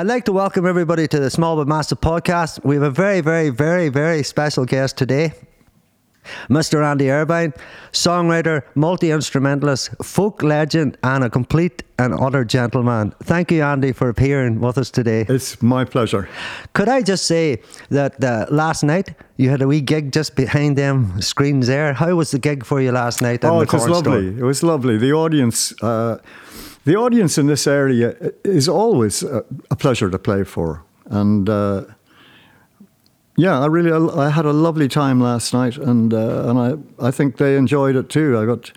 I'd like to welcome everybody to the Small But Massive podcast. We have a very, very, very, very special guest today. Mr. Andy Irvine, songwriter, multi instrumentalist, folk legend, and a complete and utter gentleman. Thank you, Andy, for appearing with us today. It's my pleasure. Could I just say that uh, last night you had a wee gig just behind them screens there? How was the gig for you last night? Oh, it was lovely. Store? It was lovely. The audience. Uh, the audience in this area is always a, a pleasure to play for, and uh, yeah, I really I had a lovely time last night, and uh, and I I think they enjoyed it too. I got.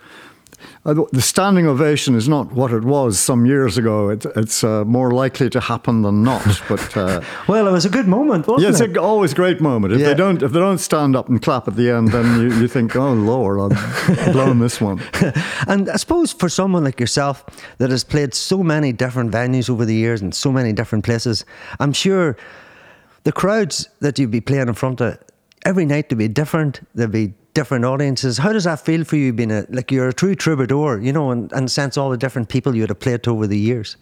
The standing ovation is not what it was some years ago. It, it's uh, more likely to happen than not. But uh, well, it was a good moment, wasn't yeah, it? it's always a great moment. If yeah. they don't, if they don't stand up and clap at the end, then you, you think, oh Lord, I've blown this one. and I suppose for someone like yourself that has played so many different venues over the years and so many different places, I'm sure the crowds that you'd be playing in front of every night to be different. There'd be different audiences. How does that feel for you being a like you're a true troubadour, you know, and, and sense all the different people you'd have played to over the years?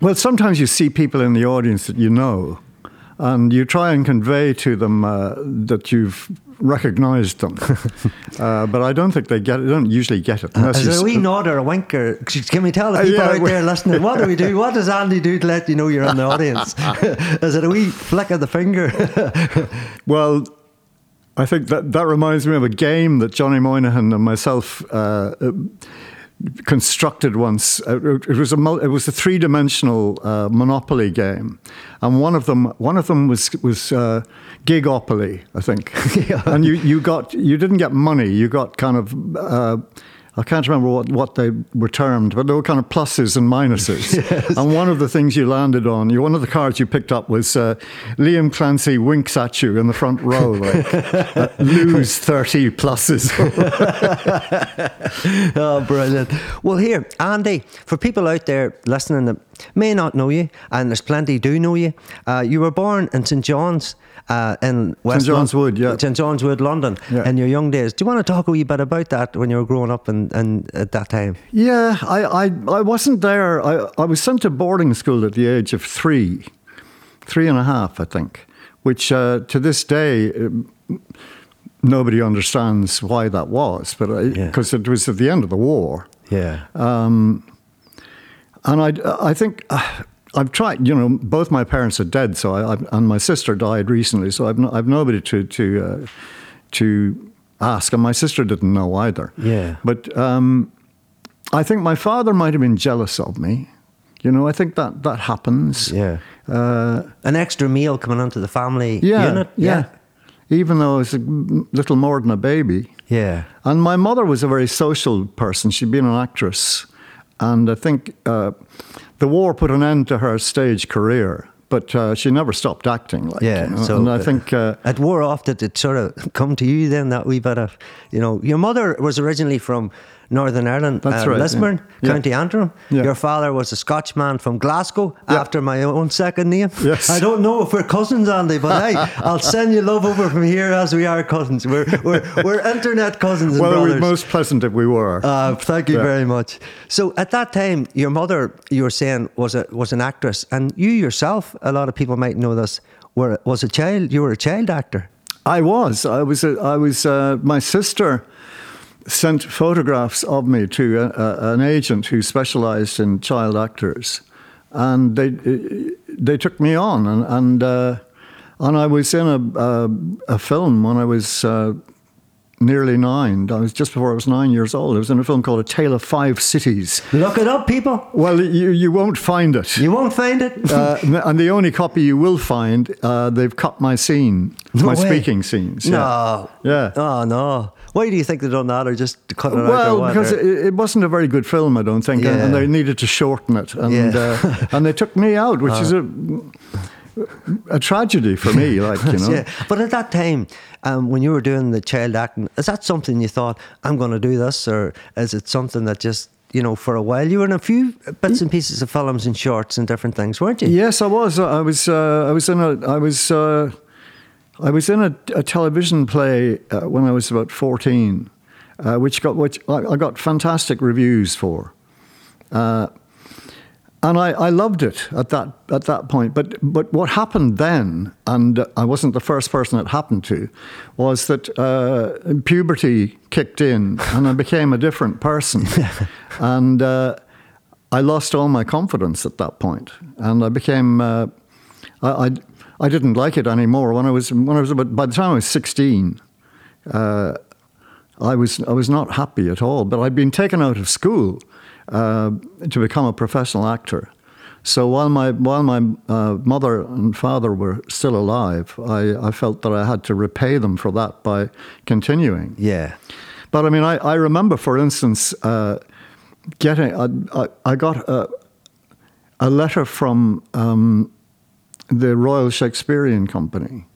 Well, sometimes you see people in the audience that you know, and you try and convey to them uh, that you've recognised them. uh, but I don't think they get it. They don't usually get it. Is there a wee nod or a wink? Or, can we tell the uh, people yeah, out there listening, what do we do? What does Andy do to let you know you're in the audience? Is it a wee flick of the finger? well, I think that, that reminds me of a game that Johnny Moynihan and myself uh, constructed once. Uh, it was a it was a three dimensional uh, Monopoly game, and one of them one of them was was uh, Gigopoly, I think. yeah. And you you got you didn't get money. You got kind of uh, I can't remember what, what they were termed, but they were kind of pluses and minuses. yes. And one of the things you landed on, you, one of the cards you picked up was uh, Liam Clancy winks at you in the front row, like uh, lose 30 pluses. oh, brilliant. Well, here, Andy, for people out there listening that may not know you, and there's plenty do know you, uh, you were born in St. John's uh, in West St John's Wood, yeah, St John's Wood, London, yeah. in your young days. Do you want to talk a wee bit about that when you were growing up and, and at that time? Yeah, I, I, I wasn't there. I, I was sent to boarding school at the age of three, three and a half, I think, which uh, to this day. Uh, nobody understands why that was, but because yeah. it was at the end of the war. Yeah. Um, and I, I think uh, I've tried, you know, both my parents are dead, so I, I, and my sister died recently, so I've, no, I've nobody to to uh, to ask, and my sister didn't know either. Yeah. But um, I think my father might have been jealous of me. You know, I think that that happens. Yeah. Uh, An extra meal coming onto the family yeah, unit. Yeah. yeah. Even though I was a little more than a baby. Yeah. And my mother was a very social person. She'd been an actress, and I think. Uh, the war put an end to her stage career but uh, she never stopped acting. Like, yeah, you know? so and I think uh, it wore off. Did it sort of come to you then that bit of, you know, your mother was originally from Northern Ireland, That's uh, right, Lisburn, yeah. County Antrim. Yeah. Your father was a Scotchman from Glasgow, yeah. after my own second name. Yes. I don't know if we're cousins, Andy, but hey, I'll send you love over from here as we are cousins. We're we're, we're internet cousins. well, it would be most pleasant if we were. Uh, thank you very much. So at that time, your mother, you were saying, was a was an actress, and you yourself, a lot of people might know this, were was a child. You were a child actor. I was. I was. A, I was. Uh, my sister sent photographs of me to a, a, an agent who specialised in child actors, and they they took me on, and and, uh, and I was in a, a, a film when I was uh, nearly nine. I was just before I was nine years old. I was in a film called A Tale of Five Cities. Look it up, people. Well, you, you won't find it. You won't find it. uh, and the only copy you will find, uh, they've cut my scene, no my way. speaking scenes. No. Yeah. Oh no. Why do you think they've done that, or just cut it well, out? Well, because it, it, wasn't a very good film, I don't think, yeah. and, and, they needed to shorten it, and yeah. uh, and they took me out, which is a a tragedy for me, like you know. yeah. But at that time, um, when you were doing the child acting, is that something you thought I'm going to do this, or is it something that just you know for a while you were in a few bits and pieces of films and shorts and different things, weren't you? Yes, I was. I was. Uh, I was in a. I was. Uh, I was in a, a television play uh, when I was about fourteen, uh, which got which I, I, got fantastic reviews for. Uh, and I, I loved it at that at that point. But but what happened then, and I wasn't the first person it happened to, was that uh, puberty kicked in, and I became a different person, and uh, I lost all my confidence at that point, and I became uh, I, I, didn't like it anymore when I was when I was about by the time I was sixteen. Uh, I was I was not happy at all, but I'd been taken out of school uh, to become a professional actor. So while my while my uh, mother and father were still alive, I, I felt that I had to repay them for that by continuing. Yeah. But I mean, I, I remember, for instance, uh, getting I, I, I got a, a letter from um, the Royal Shakespearean Company,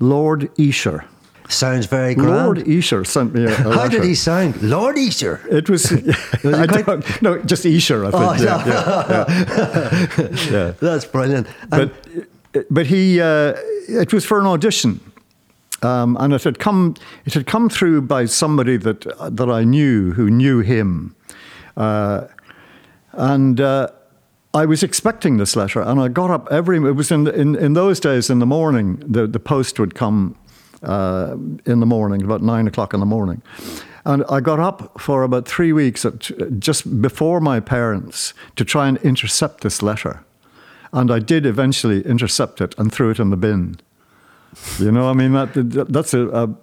Lord Esher. Sounds very grand. Lord Esher sent me a, a How letter. did he sound? Lord Esher. It was, I quite- don't, no, just Esher, I think. Oh, yeah, yeah, yeah, yeah. That's brilliant. And But, but he, uh, it was for an audition. Um, and it had come, it had come through by somebody that that I knew who knew him, uh, and uh, I was expecting this letter, and I got up every. It was in in, in those days in the morning. The the post would come uh, in the morning, about nine o'clock in the morning, and I got up for about three weeks at, just before my parents to try and intercept this letter, and I did eventually intercept it and threw it in the bin. You know, I mean that that's a a,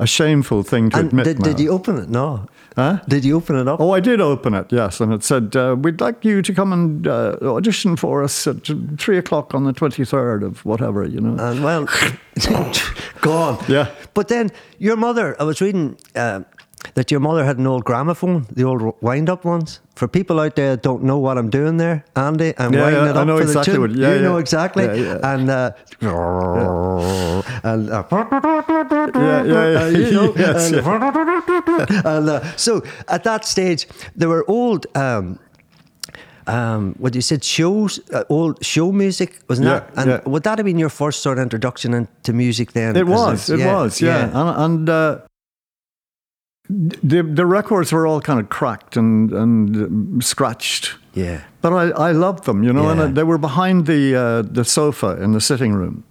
a shameful thing to and admit. did, did you open it? No. Huh? Did you open it up? Oh, I did open it, yes, and it said, uh, "We'd like you to come and uh, audition for us at three o'clock on the twenty-third of whatever." You know. And well, gone. Yeah. But then your mother, I was reading uh, that your mother had an old gramophone, the old wind up ones. For people out there that don't know what I'm doing there, Andy, I'm Yeah, winding yeah, it up for exactly the tune. what- yeah, you know yeah. exactly. Yeah, yeah. And uh, and uh, Yeah, yeah, yeah. uh, you know, Yes, and, and, uh, so at that stage, there were old. Um, um, what you said, shows, uh, old show music, wasn't Yeah, that? And yeah. would that have been your first sort of introduction into music then? It was, it was, yeah, and, and uh, the the records were all kind of cracked and and scratched, yeah. but I, I loved them, you know, Yeah. and they were behind the uh, the sofa in the sitting room.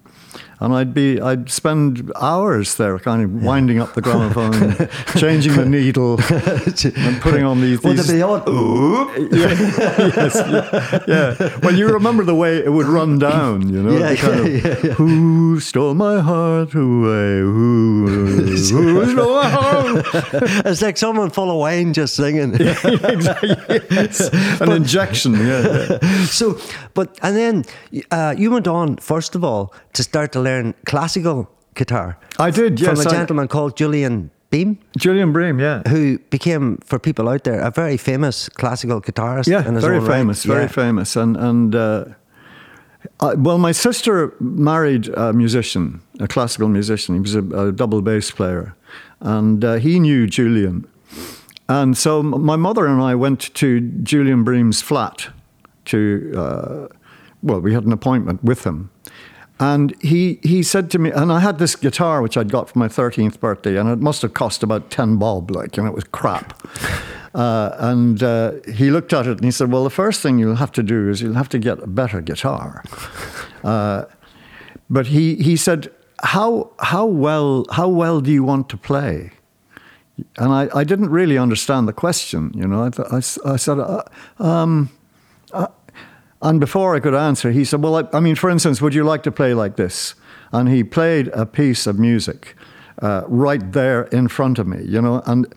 And I'd be, I'd spend hours there, kind of winding up the gramophone, changing the needle, and putting on these. Would these it be on? yeah, yes, yeah, yeah. Well, you remember the way it would run down, you know? Yeah, kind yeah, of, yeah. Who stole my heart away? Who, who stole my heart? It's like someone full of wine just singing. yeah, exactly. Yes. An injection, yeah. yeah. so, but and then uh, you went on first of all to start to learn classical guitar. I did, yes. from a gentleman called Julian Beam, Julian Bream, yeah. who became, for people out there, a very famous classical guitarist. Yeah, in his very own right. famous, very Yeah. famous. And, and uh, I, well, my sister married a musician, a classical musician. He was a, a double bass player. And uh, he knew Julian. And so my mother and I went to Julian Bream's flat to, uh, well, we had an appointment with him. And he, he said to me, and I had this guitar which I'd got for my 13th birthday, and it must have cost about 10 bob, like, and it was crap. Uh, and uh, he looked at it and he said, Well, the first thing you'll have to do is you'll have to get a better guitar. Uh, but he, he said, how, how, well, how well do you want to play? And I, I didn't really understand the question, you know. I, th- I, I said, uh, um, uh, and before I could answer, he said, Well, I, I mean, for instance, would you like to play like this? And he played a piece of music uh, right there in front of me, you know. And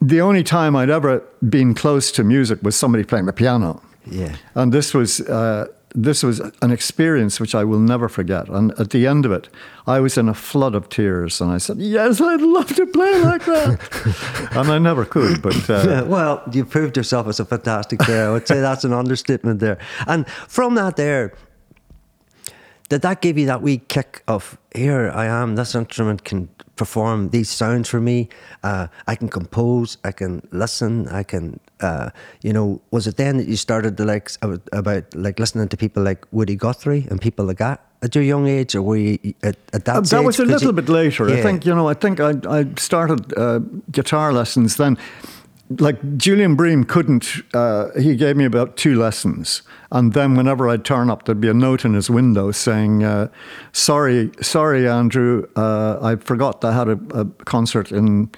the only time I'd ever been close to music was somebody playing the piano. Yeah. And this was uh, this was an experience which I will never forget. And at the end of it, I was in a flood of tears, and I said, "Yes, I'd love to play like that," and I never could. But uh, Yeah, well, you proved yourself as a fantastic player. I would say that's an understatement there. And from that there, did that give you that wee kick of here I am, this instrument can perform these sounds for me. Uh, I can compose, I can listen, I can uh, you know, was it then that you started to like about, like listening to people like Woody Guthrie and people like that at your young age, or were you at, at that? Stage? that was a little you- bit later. I think you know. I think I, I started uh, guitar lessons then. Like Julian Bream couldn't. Uh, he gave me about two lessons, and then whenever I'd turn up, there'd be a note in his window saying, uh, "Sorry, sorry, Andrew, uh, I forgot I had a, a, concert in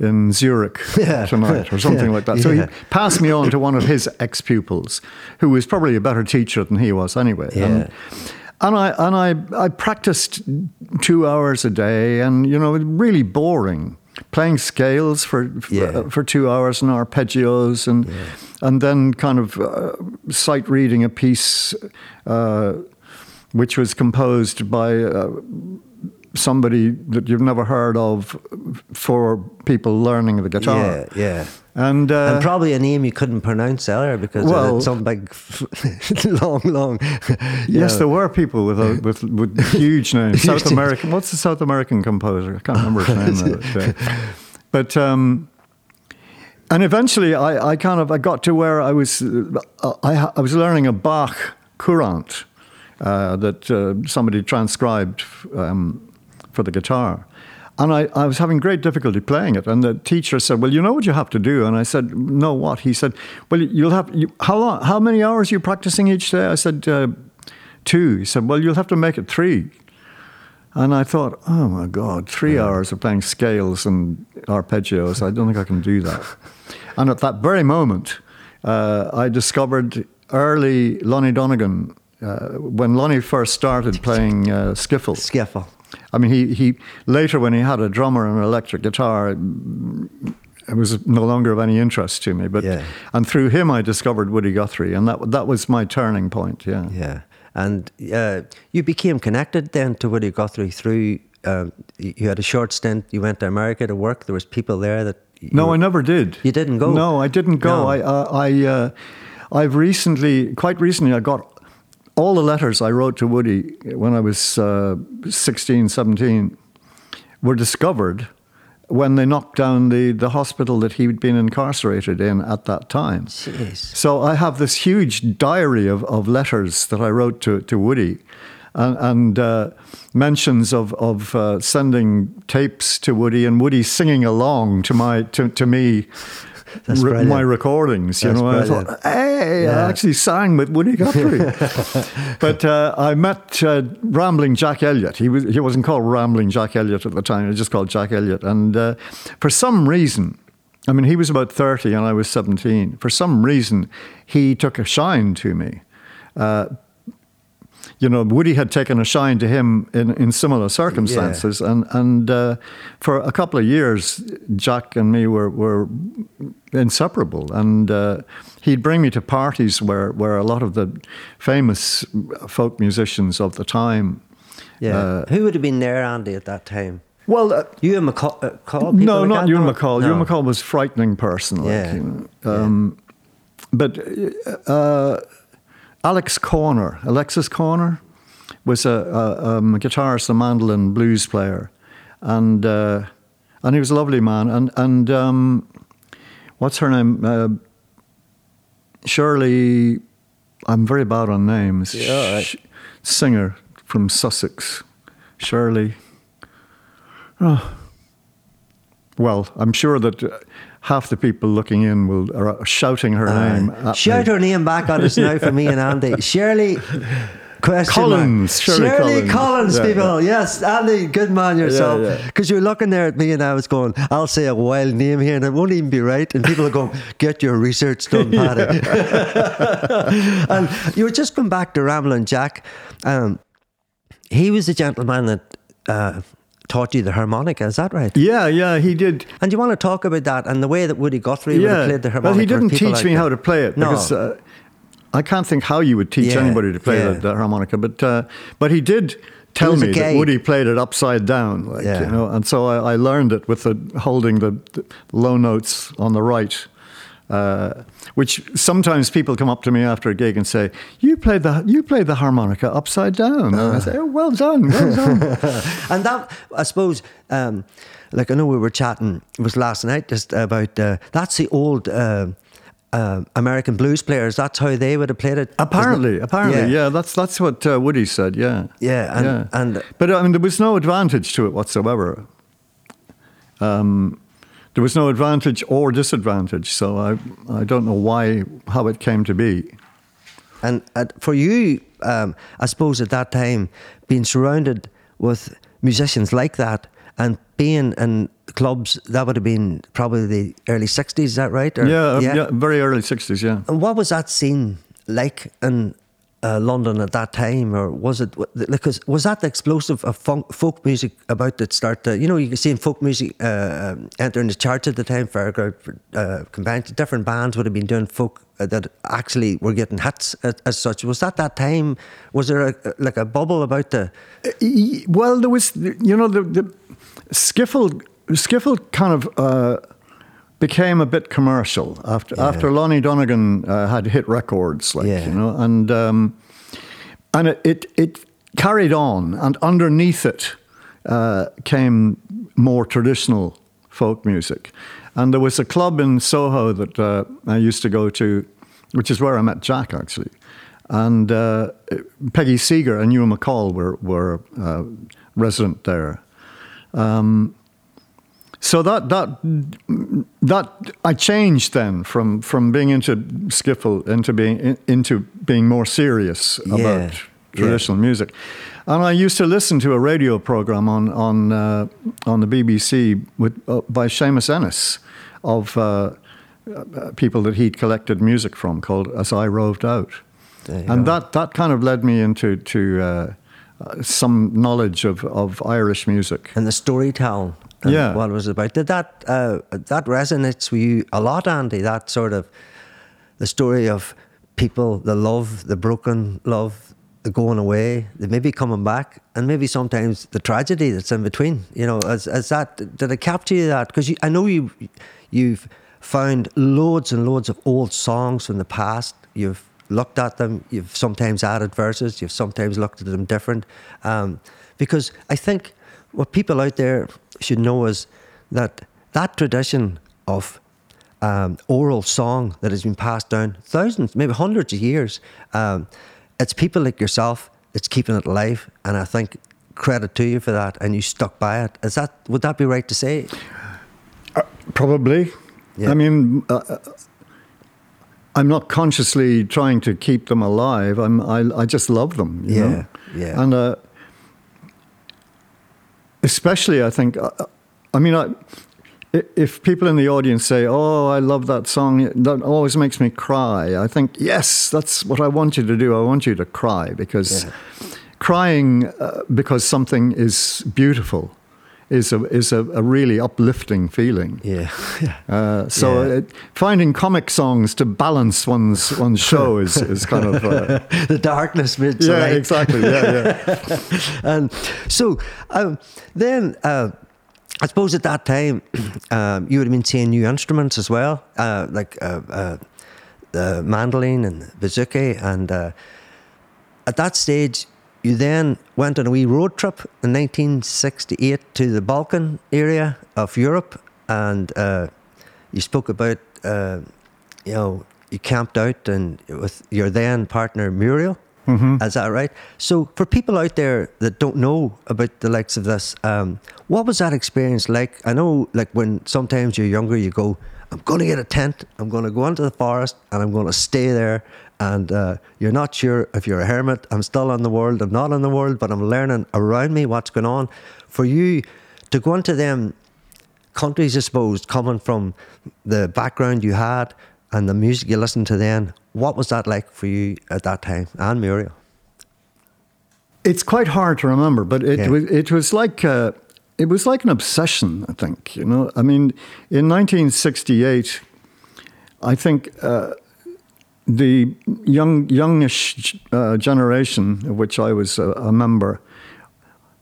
in Zurich yeah. tonight, or something yeah. like that." So yeah. he passed me on to one of his ex pupils, who was probably a better teacher than he was anyway. And, and I and I I practiced two hours a day, and you know, really boring playing scales for yeah. uh, for two hours and arpeggios and yeah. and then kind of uh, sight reading a piece uh, which was composed by uh, somebody that you've never heard of for people learning the guitar. Yeah, yeah. And, uh, and probably a name you couldn't pronounce either because well, it's some big, long, long. yes, know. there were people with a, with, with huge names. South American. What's the South American composer? I can't remember his name. but um, and eventually, I, I kind of I got to where I was uh, I, I was learning a Bach courante uh, that uh, somebody transcribed um, for the guitar. And I, I was having great difficulty playing it. And the teacher said, Well, you know what you have to do? And I said, No, what? He said, Well, you'll have, you, how, long, how many hours are you practicing each day? I said, uh, Two. He said, Well, you'll have to make it three. And I thought, Oh my God, three yeah. hours of playing scales and arpeggios. I don't think I can do that. and at that very moment, uh, I discovered early Lonnie Donegan. Uh, when Lonnie first started playing uh, skiffle. Skiffle. I mean, he, he later when he had a drummer and an electric guitar, it was no longer of any interest to me. But yeah. and through him, I discovered Woody Guthrie, and that that was my turning point. Yeah, yeah. And uh, you became connected then to Woody Guthrie through. Um, you had a short stint. You went to America to work. There was people there that. No, were, I never did. You didn't go. No, I didn't go. No. I uh, I uh, I've recently, quite recently, I got all the letters I wrote to Woody when I was uh, 16, 17 were discovered when they knocked down the, the hospital that he'd been incarcerated in at that time. Jeez. So I have this huge diary of, of letters that I wrote to, to Woody and, and uh, mentions of, of uh, sending tapes to Woody and Woody singing along to, my, to, to me re- my recordings. You That's know, brilliant. I thought, hey, yeah. I actually sang with Woody Guthrie. but uh, I met uh, Rambling Jack Elliott. He was he wasn't called Rambling Jack Elliott at the time. He was just called Jack Elliott. And uh, for some reason, I mean, he was about thirty and I was seventeen. For some reason, he took a shine to me uh, you know, Woody had taken a shine to him in, in similar circumstances, yeah. and and uh, for a couple of years, Jack and me were were inseparable, and uh, he'd bring me to parties where where a lot of the famous folk musicians of the time. Yeah, uh, who would have been there, Andy, at that time? Well, uh, Ewan MacColl. Uh, no, not Ewan MacColl. No. Ewan MacColl was frightening person. Like, yeah. You know, um, yeah. But uh, Alex Korner, Alexis Korner, was a, a, um, a guitarist, a mandolin blues player, and uh, and he was a lovely man. And and um, what's her name? Uh, Shirley. I'm very bad on names. Yeah, right. singer from Sussex, Shirley. Oh. Well, I'm sure that half the people looking in will are shouting her uh, name. Shout me. her name back on us now for me and Andy. Shirley. Question Collins, Shirley, Shirley Collins, Collins yeah, people. Yeah. Yes, Andy, good man yourself. Because yeah. you're looking there at me and I was going, I'll say a wild name here and it won't even be right. And people are going, get your research done, Paddy. and you were just going back to Ramblin' Jack. Um, he was a gentleman that uh, taught you the harmonica. Is that right? Yeah, yeah, he did. And you want to talk about that and the way that Woody Guthrie yeah. played the harmonica? Well, he didn't teach me that. how to play it no. because uh, I can't think how you would teach yeah, anybody to play yeah. the, the, harmonica. But uh, but he did tell me that Woody played it upside down, like, yeah. you know, and so I, I learned it with the holding the, the low notes on the right. Uh, which sometimes people come up to me after a gig and say, "You played the you played the harmonica upside down." Uh. And I say, "Oh, well done, well done." and that, I suppose, um, like I know we were chatting, it was last night just about uh, that's the old. Uh, uh, American blues players. That's how they would have played it. Apparently, it? apparently, yeah. yeah. That's that's what uh, Woody said. Yeah, yeah, and, yeah. and but I mean, there was no advantage to it whatsoever. Um, there was no advantage or disadvantage. So I I don't know why how it came to be. And uh, for you, um, I suppose at that time, being surrounded with musicians like that and being in clubs, that would have been probably the early 60s, is that right? Or, yeah, yeah, yeah, very early 60s, yeah. And what was that scene like in uh, London at that time, or was it because was that the explosive of funk, folk music about to start? To, you know, you can see in folk music uh, entering the charts at the time. Fairground uh, convention, different bands would have been doing folk uh, that actually were getting hits as, as, such. Was that that time? Was there a, like a bubble about the? Uh, well, there was. You know, the, the skiffle skiffle kind of uh, became a bit commercial after yeah. after Lonnie Donegan uh, had hit records, like yeah. you know, and um, and it, it, it carried on, and underneath it uh, came more traditional folk music, and there was a club in Soho that uh, I used to go to, which is where I met Jack actually, and uh, Peggy Seeger and Ewan MacColl were were uh, resident there. Um, so that that that I changed then from from being into skiffle into being into being more serious yeah. about traditional yeah. music. And I used to listen to a radio program on on uh, on the BBC with uh, by Seamus Ennis of uh, uh, people that he'd collected music from called As I Roved Out, and go. that that kind of led me into to. Uh, uh, some knowledge of, of Irish music and the storytelling yeah. what it was about. Did that uh, that resonates with you a lot, Andy? That sort of the story of people, the love, the broken love, the going away, the maybe coming back, and maybe sometimes the tragedy that's in between. You know, as, as that did it capture you that? Because I know you you've found loads and loads of old songs from the past. You've looked at them. You've sometimes added verses. You've sometimes looked at them different. Um, because I think what people out there should know is that that tradition of um, oral song that has been passed down thousands, maybe hundreds of years, um, it's people like yourself that's keeping it alive. And I think credit to you for that. And you stuck by it. Is that would that be right to say? Uh, probably. Yeah. I mean. Uh, uh I'm not consciously trying to keep them alive. I'm, I, I just love them. yeah, know? yeah. And uh, especially, I think, uh, I mean, I, if people in the audience say, "Oh, I love that song," that always makes me cry. I think, yes, that's what I want you to do. I want you to cry because yeah. crying uh, because something is beautiful is a is a, a really uplifting feeling. Yeah. Uh, so yeah. It, finding comic songs to balance one's one's show is, is kind of uh, the darkness. Yeah, exactly. Yeah, yeah. and so um, then. Uh, I suppose at that time, um, you would have been seeing new instruments as well, uh, like uh, uh, the mandolin and the bouzouki. And uh, at that stage, you then went on a wee road trip in 1968 to the Balkan area of Europe, and uh, you spoke about, uh, you know, you camped out and with your then partner Muriel. Mm-hmm. Is that right? So, for people out there that don't know about the likes of this, um, what was that experience like? I know, like when sometimes you're younger, you go, I'm going to get a tent, I'm going to go into the forest, and I'm going to stay there, and uh, you're not sure if you're a hermit. I'm still in the world. I'm not in the world, but I'm learning around me what's going on. For you to go into them countries, I suppose, coming from the background you had and the music you listened to then, what was that like for you at that time, and Muriel? It's quite hard to remember, but it yeah. was it was like uh, it was like an obsession. I think you know. I mean, in 1968, I think. Uh, the young, youngish uh, generation, of which I was a, a, member,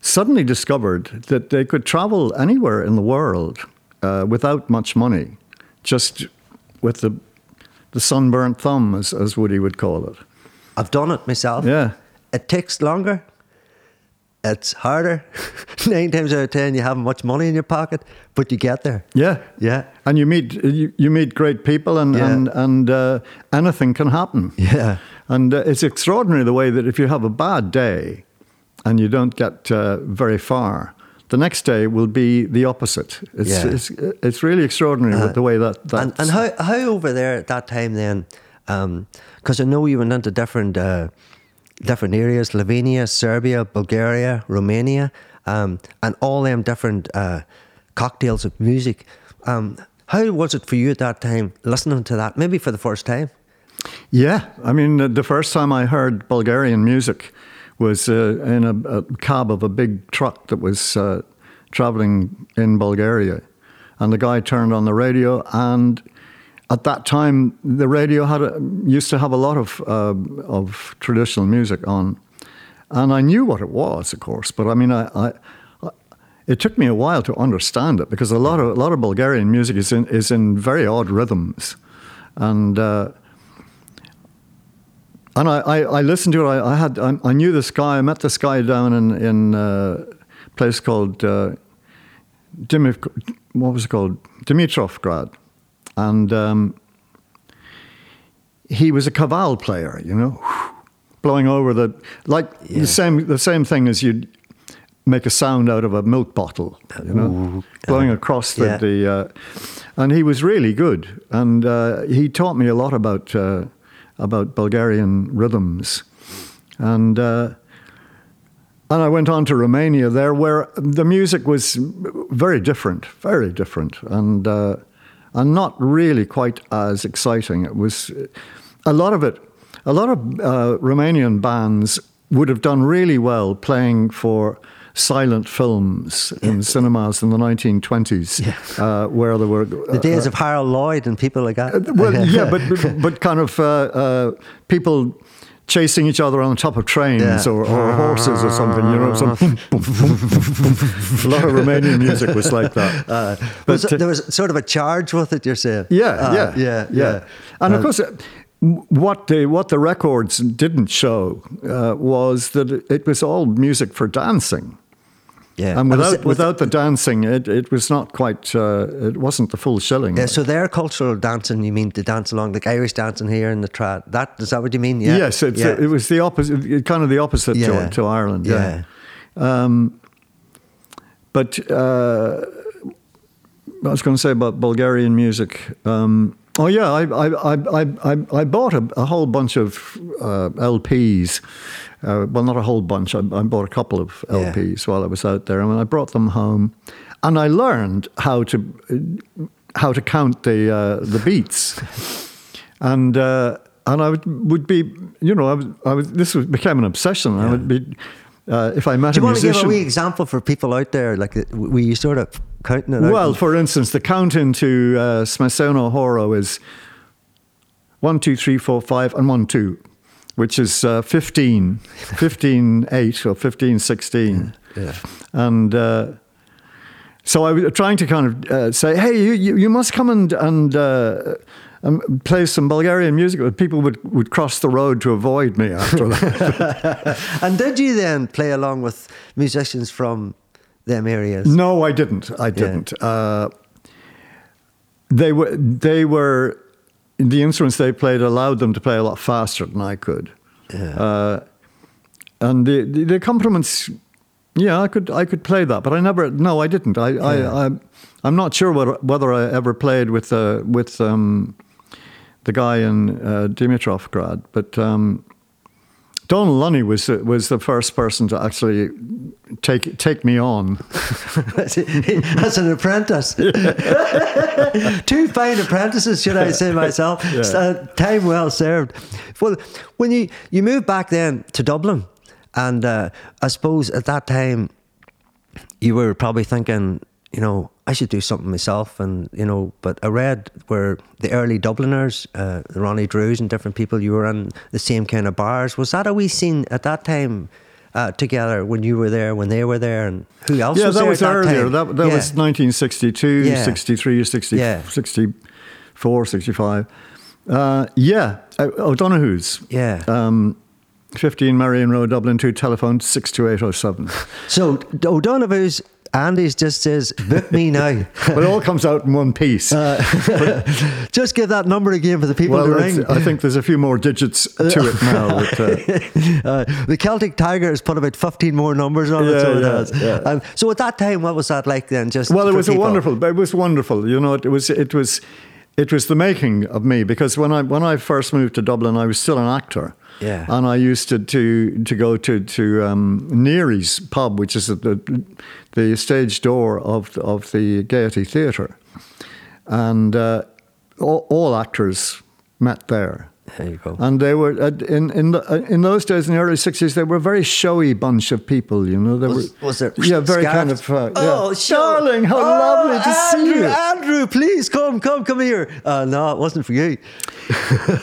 suddenly discovered that they could travel anywhere in the world uh, without much money, just with the, the sunburnt thumb, as, as Woody would call it. I've done it myself. Yeah. It takes longer it's harder. Nine times out of ten, you haven't much money in your pocket, but you get there. Yeah, yeah. And you meet you, you meet great people, and yeah. and and uh, anything can happen. Yeah. And uh, it's extraordinary the way that if you have a bad day, and you don't get uh, very far, the next day will be the opposite. It's Yeah. it's, it's really extraordinary with the way that that And, and how, how over there at that time then, because I know you went into different uh, different areas, Slovenia, Serbia, Bulgaria, Romania, um, and all them different uh, cocktails of music. Um, how was it for you at that time, listening to that, maybe for the first time? Yeah, I mean, the- first time I heard Bulgarian music was uh, in a, a cab of a big truck that was uh, traveling in Bulgaria, and the guy turned on the radio, and at that time, the radio had a, used to have a lot of uh, of traditional music on, and I knew what it was, of course, but I mean, I. I it took me a while to understand it because a lot of a lot of Bulgarian music is in is in very odd rhythms, and uh, and I, I, I listened to it. I, I had I, I knew this guy. I met this guy down in in uh, a place called uh, what was it called Dimitrovgrad, and um, he was a kaval player. You know, blowing over the like Yeah. the same the same thing as you'd make a sound out of a milk bottle. You know, blowing across the, Yeah. the uh, and he was really good, and uh, he taught me a lot about uh, about Bulgarian rhythms, and uh, and I went on to Romania there, where the music was very different, very different, and uh, and not really quite as exciting. It was a lot of it. A lot of uh, Romanian bands would have done really well playing for silent films in cinemas in the 1920s, uh, where there were The days of Harold Lloyd and people like that. Uh, well, yeah, but but, but kind of uh, uh, people chasing each other on top of trains Yeah. or, or horses or something. You know, some boom, boom, boom, boom, boom. a lot of Romanian music was like that. Uh, But, was uh, there was sort of a charge with it. You're saying, yeah, Uh, yeah, yeah, yeah. And of Uh, course, uh, what the what the records didn't show uh, was that it was all music for dancing. Yeah. And without without the dancing, it, it was not quite. Uh, it wasn't the full shilling. Yeah, so their cultural dancing, you mean to dance along like Irish dancing here in the trad? That is that what you mean? Yeah. Yes, it's, yeah. it was the opposite, kind of the opposite Yeah. to, to Ireland. Yeah. Yeah. Um, but uh, I was going to say about Bulgarian music. Um, oh yeah, I I, I, I, I- I bought a, a whole bunch of uh, LPs. Uh, well, not a whole bunch. I, I bought a couple of Yeah. LPs while I was out there, and I brought them home, and I learned how to how to count the uh, the beats and uh, and I would, would be, you know, I was, I was this was, became an obsession. I would be, uh, if I met Do you a want to give a musician. wee example for people out there? Like, uh, were you sort of counting it out? well, for instance, the count into uh, Smeseno Horo is one, two, three, four, five, and one, two, which is uh, 15, 15, 8 or 15, 16. Yeah. And uh, so I was trying to kind of uh, say, hey, you, you, you must come and, and, uh, and play some Bulgarian music. But people would, would cross the road to avoid me after that. and did you then play along with musicians from them areas? No, I didn't. I didn't. Uh, they were they were the instruments they played allowed them to play a lot faster than I could. Yeah. Uh, and the, the the accompaniments, yeah, I could I could play that, but I never. No, I didn't. I I, I I'm not sure whether whether I ever played with uh, with um, the guy in uh, Dimitrovgrad, but. Um, Dónal Lunny was was the first person to actually take take me on. As an apprentice. Two fine apprentices, should I say myself. Uh, time well served. Well, when you, you moved back then to Dublin, and uh, I suppose at that time you were probably thinking, you know, I should do something myself. And, you know, but I read where the early Dubliners, uh, Ronnie Drews and different people, you were in the same kind of bars. Was that a wee scene at that time? Uh, together when you were there, when they were there, and who else yeah, was that there was at that earlier. time? That, that Yeah. was 1962, Yeah. 63, 60, Yeah. 64, 65. Uh, yeah, O'Donoghue's. Yeah. Um, 15 Merrion Road, Dublin 2, telephone 62807. So O'Donoghue's Andy's just says, book me now. but it all comes out in one piece. Uh, just give that number again for the people well, to ring. I think there's a few more digits to it now. But, uh, Uh, the Celtic Tiger has put about 15 more numbers on it. So, it yeah, has. yeah. Um, so at that time, what was that like then? Just well, it was a wonderful. It was wonderful. You know, it was it was it was the making of me because when I when I first moved to Dublin, I was still an actor. Yeah. And I used to to, to go to to um, Neary's pub, which is at the the stage door of the, of the Gaiety Theatre, and uh, all, all actors met there. There you go. And they were uh, in in the, uh, in those days in the early sixties. They were a very showy bunch of people. You know, they Was- were was there yeah, very kind of uh, Oh, yeah. show- darling, how Oh, lovely to see Andrew, you. Andrew, please come, come, come here. Uh, no, it wasn't for you.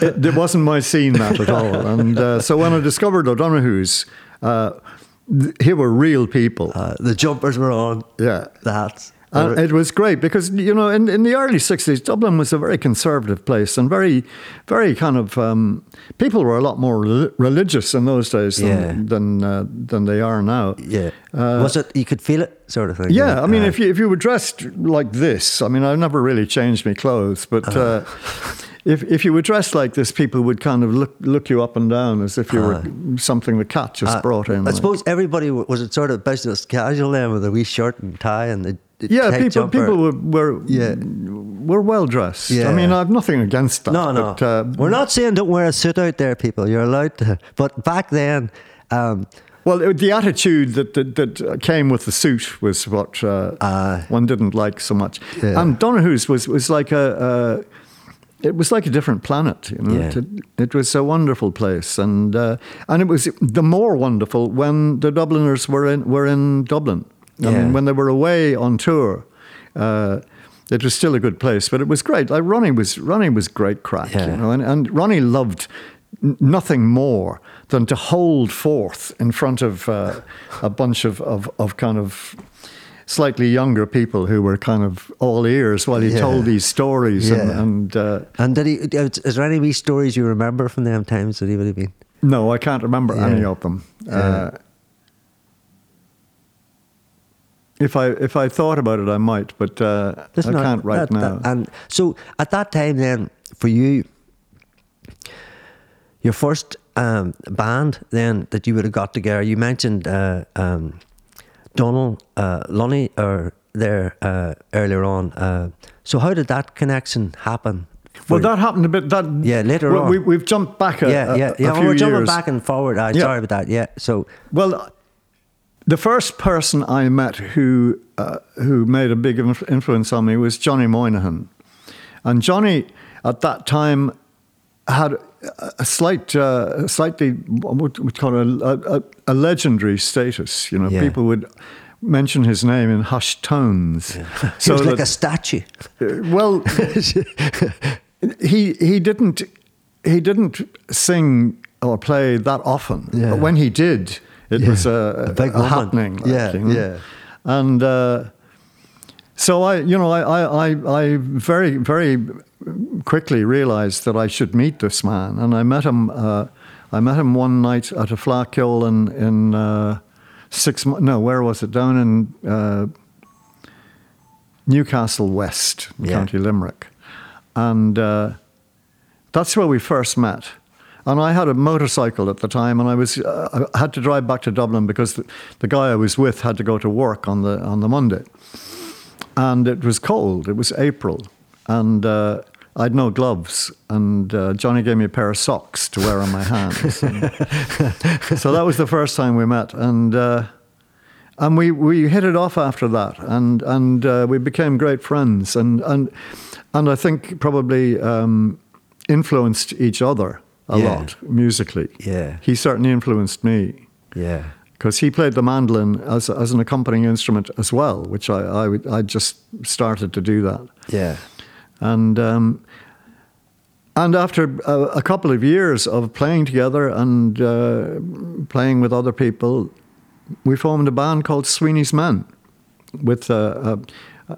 it, it wasn't my scene that at all. And uh, so when I discovered O'Donoghue's, uh, here were real people. Uh, the jumpers were on. yeah. The And it was great because you know in, in the early '60s, Dublin was a very conservative place and very, very kind of um, people were a lot more rel- religious in those days than Yeah. than, uh, than they are now. yeah. was it, you could feel it, sort of thing? Uh, Yeah, I mean, Uh, if you if you were dressed like this, I mean, I've never really changed my clothes, but Uh-huh. uh, if if you were dressed like this, people would kind of look look you up and down as if you were something the cat just uh, brought in. I like. suppose everybody was it sort of business casual then with a wee shirt and tie and the yeah, people jumper. people were were, Yeah. were well dressed. Yeah. I mean, I've nothing against that. No, no. But, uh, We're not saying don't wear a suit out there, people. You're allowed to. But back then, um, Well, it- the attitude that, that that came with the suit was what uh, Ah. one didn't like so much. Yeah. And Donoghue's was was like a. Uh, it was like a different planet, you know. Yeah. It, it was a wonderful place, and uh, and it was the more wonderful when the Dubliners were in were in Dublin. I Yeah. mean, when they were away on tour, uh, it was still a good place. But it was great. Like Ronnie was Ronnie was great crack, Yeah. you know, and, and Ronnie loved n- nothing more than to hold forth in front of uh, a bunch of, of, of kind of slightly younger people who were kind of all ears while he Yeah. told these stories. And, Yeah. and uh, and did he? Is there any wee stories you remember from them times that he would have been? no, I can't remember Yeah. any of them. Yeah. Uh, if I if I thought about it, I might, but uh, That's I not- can't right that- now. that- and so at that time, then for you, your first um, band then that you would have got together. You mentioned uh, um, Dónal uh, Lunny or there uh, earlier on. Uh, so how did that connection happen? well, that happened a bit. That Yeah, later well, on. We, we've jumped back a, yeah, a- yeah, a yeah. few we're jumping years. back and forward. Uh, Yeah. Sorry about that. Yeah. So Well, the first person I met who uh, who made a big influence on me was Johnny Moynihan, and Johnny at that time had a- slight, uh, slightly what we call a, a, a legendary status. You know, Yeah. people would mention his name in hushed tones. he was like that- a statue. uh, well, he he didn't he didn't sing or play that often. Yeah. But when he did, it Yeah. was a, A big moment. happening. like, Yeah, you know. yeah. And uh, so I, you know, I, I, I, I very very quickly realized that I should meet this man, and I met him. Uh, I met him one night at a fleadh cheoil in in uh, six. No, where was it? Down in. Uh, Newcastle West, Yeah. County Limerick. And uh, that's where we first met. And I had a motorcycle at the time, and I was uh, I had to drive back to Dublin because the, the guy I was with had to go to work on the on the Monday, and it was cold. It was April, and uh, I'd no gloves, and uh, Johnny gave me a pair of socks to wear on my hands. And so that was the first time we met, and. Uh, and we, we hit it off after that, and and uh, we became great friends, and and and I think probably um, influenced each other a Yeah. lot musically. Yeah. he certainly influenced me Yeah. because he played the mandolin as as an accompanying instrument as well, which I I, would- I just started to do that, Yeah. and. Um, and after a, a couple of years of playing together and uh, playing with other people, we formed a band called Sweeney's Men with a, a,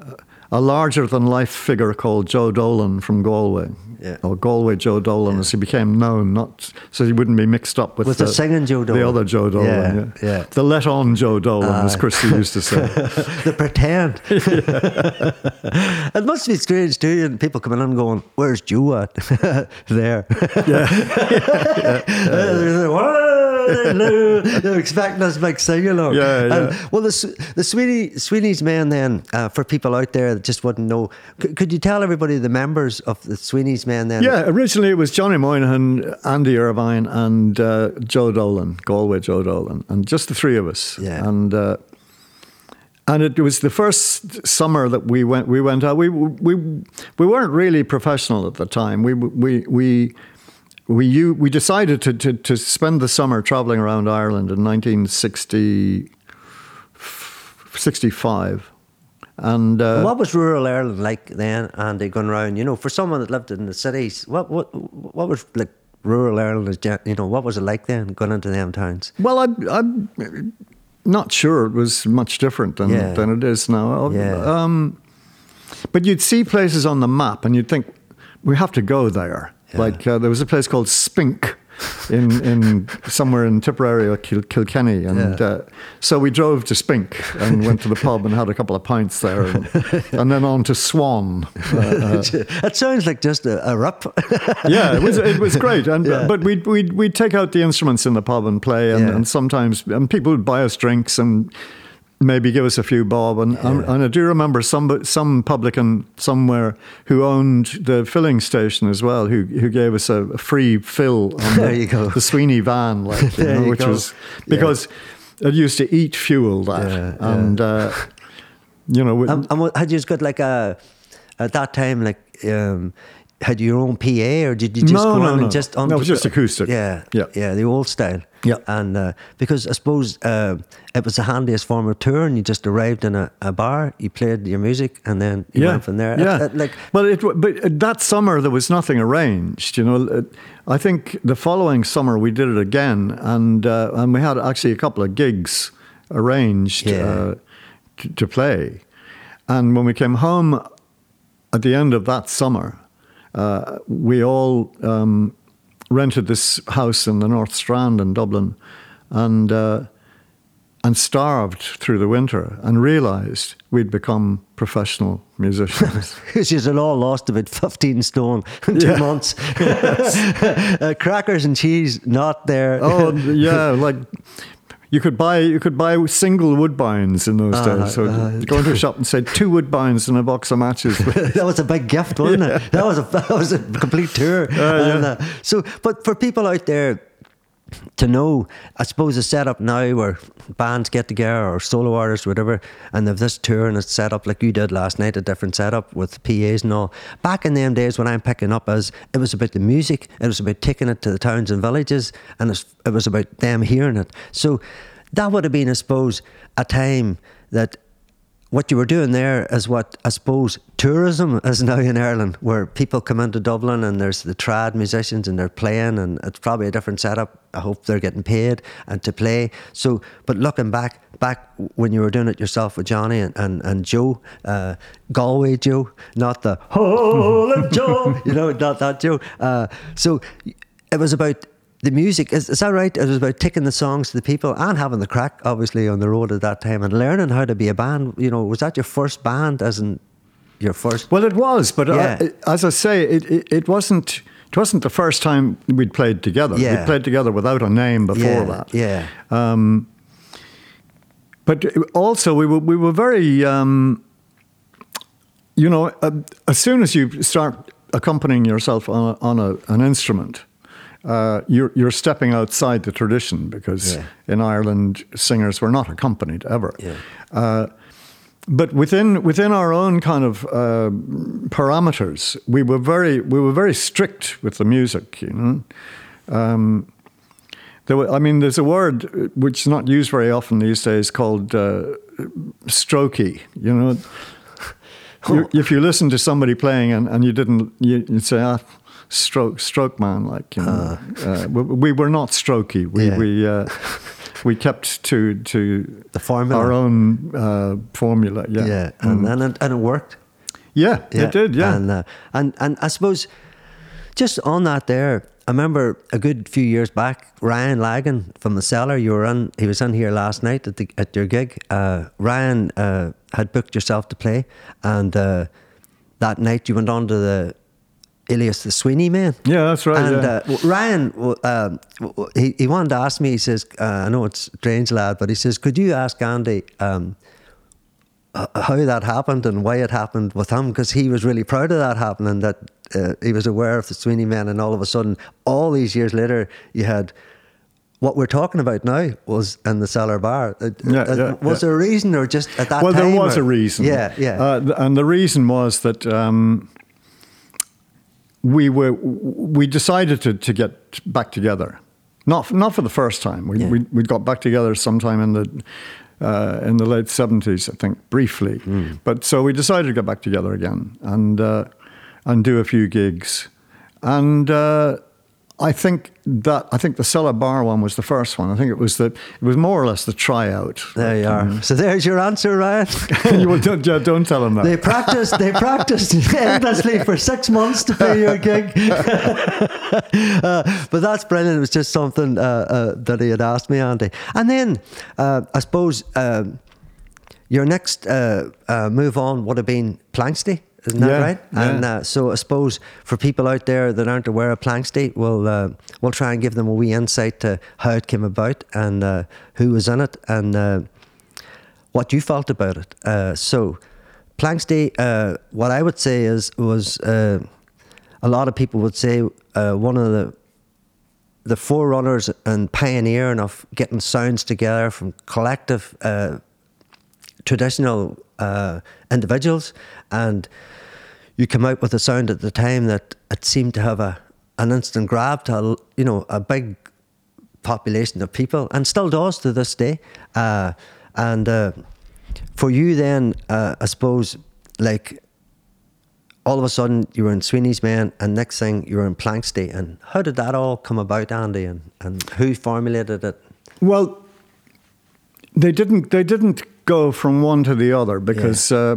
a larger than life figure called Joe Dolan from Galway. Yeah. Or Galway Joe Dolan, as he became known, not so he wouldn't be mixed up with, With the singing Joe Dolan, the other Joe Dolan. Yeah, Yeah, yeah. The let on Joe Dolan, as Christy used to say. the pretend. it must be strange too, and people coming in going, "Where's Joe at?" there. Yeah. They're expecting big sing along. Yeah, And, yeah. well, the the Sweeney Sweeney's men then, uh, for people out there that just wouldn't know, c- could you tell everybody the members of the Sweeney's men then? Yeah, originally it was Johnny Moynihan, Andy Irvine, and uh, Joe Dolan, Galway Joe Dolan, and just the three of us. Yeah. And uh, and it was the first summer that we went. We went out. We we we weren't really professional at the time. We we we. We you, we decided to, to, to spend the summer traveling around Ireland in 1965. And uh, What was rural Ireland like then, Andy, going around? You know, for someone that lived in the cities, what what what was like rural Ireland? You know, what was it like then, going into them towns? Well, I'm, I'm not sure it was much different than, Yeah. than it is now. Yeah. Um, but you'd see places on the map and you'd think, we have to go there. Yeah. Like uh, there was a place called Spink in, in somewhere in Tipperary or Kil- Kilkenny. And Yeah. uh, so we drove to Spink and went to the pub and had a couple of pints there. And, and then on to Swan. Uh, uh, it sounds like just a, a rip. yeah, it was it was great, and Yeah. but we'd we'd we'd take out the instruments in the pub and play, and, Yeah. and sometimes and people would buy us drinks and maybe give us a few bob, and and, and I do remember some some publican somewhere who owned the filling station as well, who who gave us a, a free fill on There the, you go. the Sweeney van, like know, which go. was Yeah. because it used to eat fuel that, Yeah, yeah. and uh, you know. um, and had you got like a at that time like um, had your own PA or did you just No, go no, on no. and just No, it was just acoustic. Yeah, Yeah. yeah, the old style. Yeah. and uh, because I suppose uh, it was the handiest form of tour, and you just arrived in a, a bar, you played your music, and then you went from there. Yeah, it, like well, it, but uh, that summer there was nothing arranged. You know, Uh, I think the following summer we did it again, and uh, and we had actually a couple of gigs arranged Yeah. uh, to, to play. And when we came home at the end of that summer, uh, we all um, rented this house in the North Strand in Dublin, and. Uh, and starved through the winter and realized we'd become professional musicians. Because you had all lost about 15 stone in two Yeah. months. uh, crackers and cheese, not there. oh yeah, like you could buy you could buy single woodbines in those Uh-huh, days. So go into a shop and say two woodbines and a box of matches. that was a big gift, wasn't it? That was a that was a complete tour. yeah. And, uh, so, but for people out there to know, I suppose a setup now where bands get together or solo artists, whatever, and they've this tour and it's set up like you did last night, a different setup with PAs and all. Back in them days when I'm picking up as it was about the music, it was about taking it to the towns and villages, and it was about them hearing it. So that would have been, I suppose, a time that what you were doing there is what I suppose tourism is now in Ireland, where people come into Dublin and there's the trad musicians and they're playing, and it's probably a different setup. I hope they're getting paid and to play. So, but looking back, back when you were doing it yourself with Johnny and, and, and Joe, uh, Galway Joe, not the Holy Joe, you know, not that Joe. Uh, so it was about the music is, is that right? It was about taking the songs to the people and having the crack, obviously, on the road at that time and learning how to be a band. You know, was that your first band, as in your first? well, it was, but Yeah. uh, as I say, it, it, it wasn't. It wasn't the first time we'd played together. Yeah. We played together without a name before yeah, that. yeah, Um, But also, we were we were very, um, you know, uh, as soon as you start accompanying yourself on a, on a, an instrument, uh, you're you're stepping outside the tradition because Yeah. in Ireland singers were not accompanied ever. Yeah. Uh, but within within our own kind of uh, parameters, we were very we were very strict with the music. You know. Um, there were, I mean, there's a word uh, which is not used very often these days called uh, strokey. You know, you, if you listen to somebody playing and, and you didn't, you, you'd say, ah, stroke, stroke man. Like, you know, uh, we, we were not strokey. We Yeah. we uh, we kept to to The formula. our own uh, formula. Yeah, yeah, and and it, and it worked. Yeah, it did. Yeah, and uh, and and I suppose just on that there, I remember a good few years back, Ryan Lagan from the cellar. You were on. He was on here last night at the at your gig. Uh, Ryan uh, had booked yourself to play, and uh, that night you went on to the Ilias the Sweeney man. Yeah, that's right. And yeah. uh, Ryan, um, he, he wanted to ask me, he says, uh, I know it's strange, lad, but he says, could you ask Andy um, how that happened and why it happened with him? Because he was really proud of that happening, that uh, he was aware of the Sweeney man. and all of a sudden, all these years later, you had what we're talking about now was in the cellar bar. Uh, Yeah, uh, yeah, was yeah. there a reason or just at that well, time? there was or- a reason. Yeah, yeah. Uh, and the reason was that um, we were we decided to, to get back together. Not not for the first time. We Yeah. we, we got back together sometime in the uh, in the late seventies, I think, briefly. Hmm. But so we decided to get back together again and uh, and do a few gigs. And uh, I think that I think the cellar bar one was the first one. I think it was the it was more or less the tryout. there you are. So there's your answer, Ryan. you don't, don't tell them that. They practiced. They practiced endlessly for six months to play your gig. uh, but that's brilliant. It was just something uh, uh, that he had asked me, Andy. And then uh, I suppose um your next uh, uh, move on would have been Planxty. Isn't that Yeah, right? yeah. And uh, so I suppose for people out there that aren't aware of Planxty, we'll uh, we'll try and give them a wee insight to how it came about and uh, who was in it and uh, what you felt about it. Uh, so, Planxty, uh, what I would say is was uh, a lot of people would say uh, one of the the forerunners and pioneering of getting sounds together from collective uh, traditional uh, individuals, and you come out with a sound at the time that it seemed to have a an instant grab to a, you know a big population of people, and still does to this day. Uh, and uh, for you, then uh, I suppose like all of a sudden you were in Sweeney's Men, and next thing you were in Planxty. And how did that all come about, Andy? And, and who formulated it? Well, they didn't. They didn't go from one to the other because uh,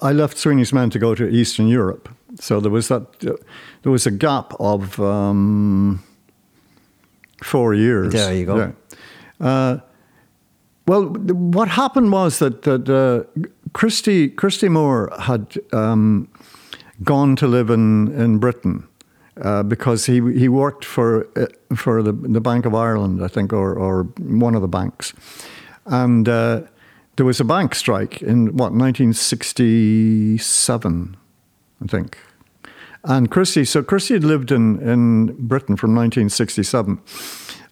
I left Sweeney's Men to go to Eastern Europe. So there was that. Uh, there was a gap of um, four years. There you go. Yeah. Uh, well, th- what happened was that that uh, Christy Christy Moore had um, gone to live in in Britain. Uh, because he he worked for uh, for the the Bank of Ireland, I think, or or one of the banks, and uh, there was a bank strike in what 1967, I think, and Christy. So Christy had lived in in Britain from 1967.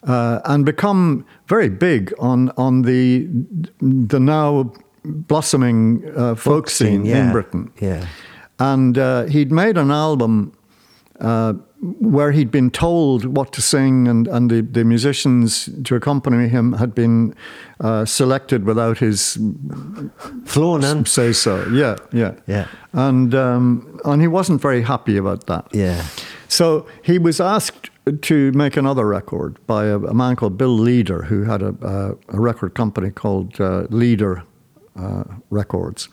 Uh, and become very big on on the the now blossoming uh, folk, scene, yeah. in Britain. Yeah. And uh, he'd made an album uh, where he'd been told what to sing, and, and the, the musicians to accompany him had been uh, selected without his Flown in. say so. Yeah, yeah. Yeah. And, um, and he wasn't very happy about that. Yeah. So he was asked to make another record by a, a man called Bill Leader, who had a, a, a record company called uh, Leader uh, Records.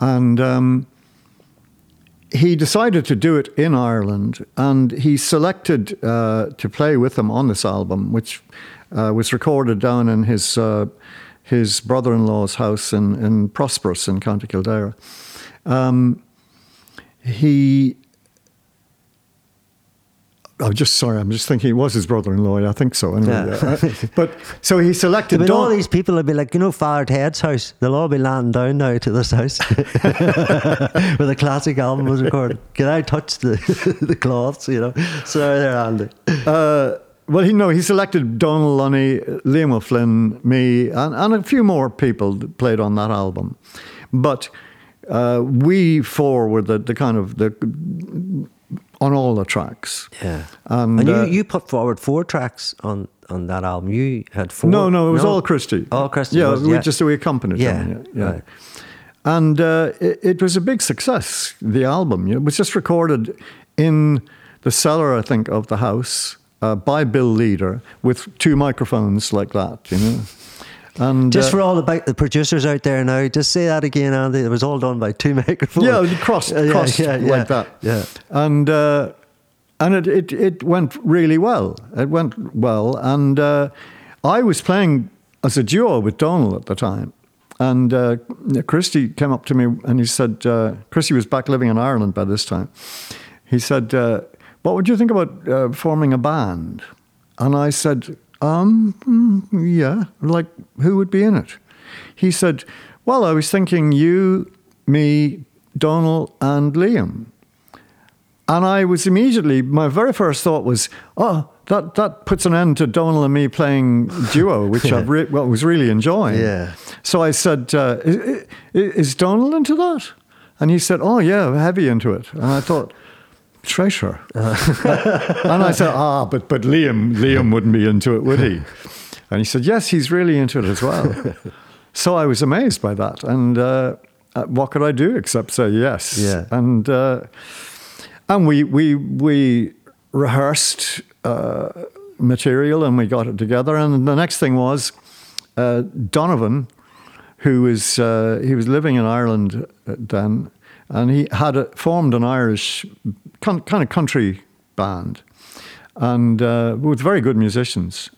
And um, he decided to do it in Ireland, and he selected uh, to play with him on this album, which uh, was recorded down in his uh, his brother-in-law's house in, in Prosperous in County Kildare. Um, he I'm just sorry. I'm just thinking it was his brother-in-law. I think so. Anyway, Yeah. Uh, but so he selected. Mean, all Don- these people would be like, you know, Father Ted's house. They'll all be landing down now to this house where the classic album was recorded. Can I touch the the cloths? You know, sorry there, Andy. Uh, well, he no, he selected Dónal Lunny, Liam O'Flynn, me, and, and a few more people that played on that album. But uh, we four were the, the kind of the on all the tracks. Yeah, And, and, you uh, you put forward four tracks on on that album. You had four. No, no, it was all Christy. All Christy. Yeah, was- we just we accompanied Yeah, him. Yeah, yeah. right. And uh, it, it was a big success. The album it was just recorded in the cellar, I think, of the house uh, by Bill Leader with two microphones like that, you know. And Just uh, for all the, the producers out there now, just say that again, Andy. It was all done by two microphones. yeah, crossed, Uh, yeah, crossed yeah, yeah, like that. Yeah. and uh, and it, it it went really well. It went well, and uh, I was playing as a duo with Dónal at the time. And uh, Christy came up to me and he said, uh, Christy was back living in Ireland by this time. He said, uh, What would you think about uh, forming a band? And I said, um, mm, Yeah, like who would be in it? He said, Well, I was thinking you, me, Dónal, and Liam. And I was immediately, my very first thought was, oh, that, that puts an end to Dónal and me playing duo, which I re- well, was really enjoying. Yeah. So I said, uh, is, is Dónal into that? And he said, oh, yeah, heavy into it. And I thought, treasure. and I said, ah, but, but Liam, Liam wouldn't be into it, would he? And he said, yes, he's really into it as well. so I was amazed by that. And uh, uh, what could I do except say yes? Yeah. And, uh, and we, we, we rehearsed uh, material and we got it together. And the next thing was uh, Donovan, who was, uh, he was living in Ireland then, and he had a, formed an Irish con- kind of country band and uh, with very good musicians.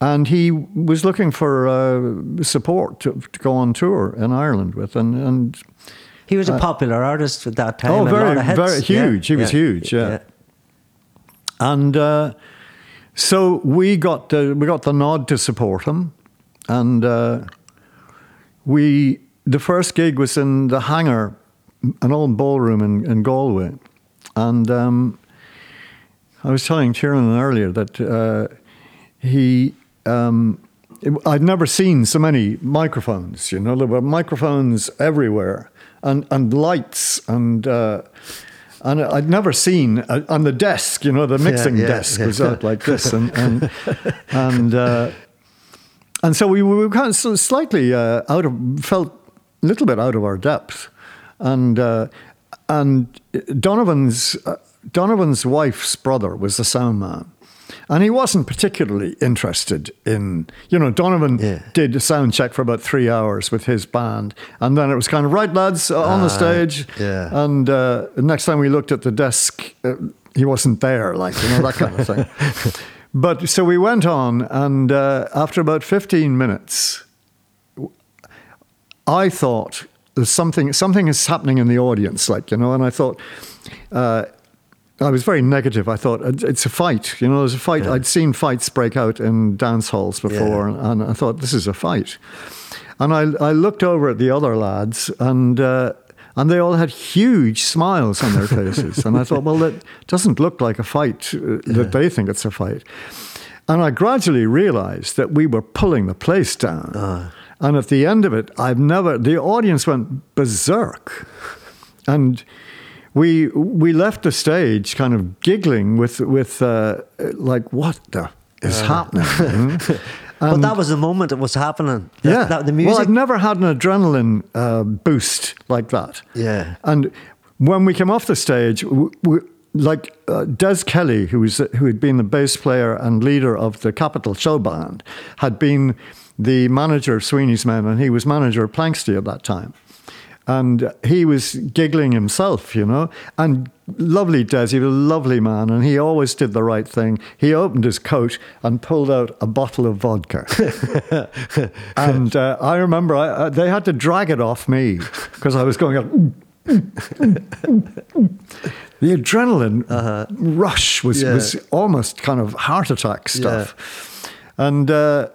And he was looking for uh, support to, to go on tour in Ireland with. And, and He was a popular artist at that time. Oh, very, lot of hits. very Yeah, huge. He was yeah, huge, yeah. And uh, so we got uh, we got the nod to support him, and uh, we the first gig was in the hangar, an old ballroom in, in Galway, and um, I was telling Tiernan earlier that uh, he. Um, I'd never seen so many microphones. You know, there were microphones everywhere, and and lights, and uh, and I'd never seen uh, on the desk. You know, the mixing yeah, desk yeah. was out like this, and and and, uh, and so we were kind of slightly uh, out of felt a little bit out of our depth, and uh, and Donovan's uh, Donovan's wife's brother was the sound man. And he wasn't particularly interested in, you know, Donovan Yeah. did a sound check for about three hours with his band. And then it was kind of, right, lads, uh, on the stage. yeah. And uh, next time we looked at the desk, uh, he wasn't there, like, you know, that kind of thing. but so we went on, and uh, after about 15 minutes, I thought there's something something is happening in the audience, like you know, and I thought. Uh, I was very negative. I thought it's a fight. You know, there's a fight. I'd seen fights break out in dance halls before, and I thought this is a fight. And I, I looked over at the other lads, and uh, and they all had huge smiles on their faces. and I thought, well, that doesn't look like a fight. Uh, That they think it's a fight. And I gradually realized that we were pulling the place down. And at the end of it, I've never, the audience went berserk. And we, we left the stage kind of giggling with, with uh, like, what the is happening? Mhm. But that was the moment it was happening. That- yeah. that- the Well, music. I've never had an adrenaline uh, boost like that. Yeah. And when we came off the stage, w w like uh, Des Kelly, who was who had been the bass player and leader of the Capitol Show Band, had been the manager of Sweeney's Men, and he was manager of Planxty at that time. And he was giggling himself, you know. And lovely Des, he was a lovely man, and he always did the right thing. He opened his coat and pulled out a bottle of vodka. and uh, I remember I, uh, they had to drag it off me because I was going up. "Mm, mm, mm, mm, mm." The adrenaline rush was, Yeah. was almost kind of heart attack stuff. And uh,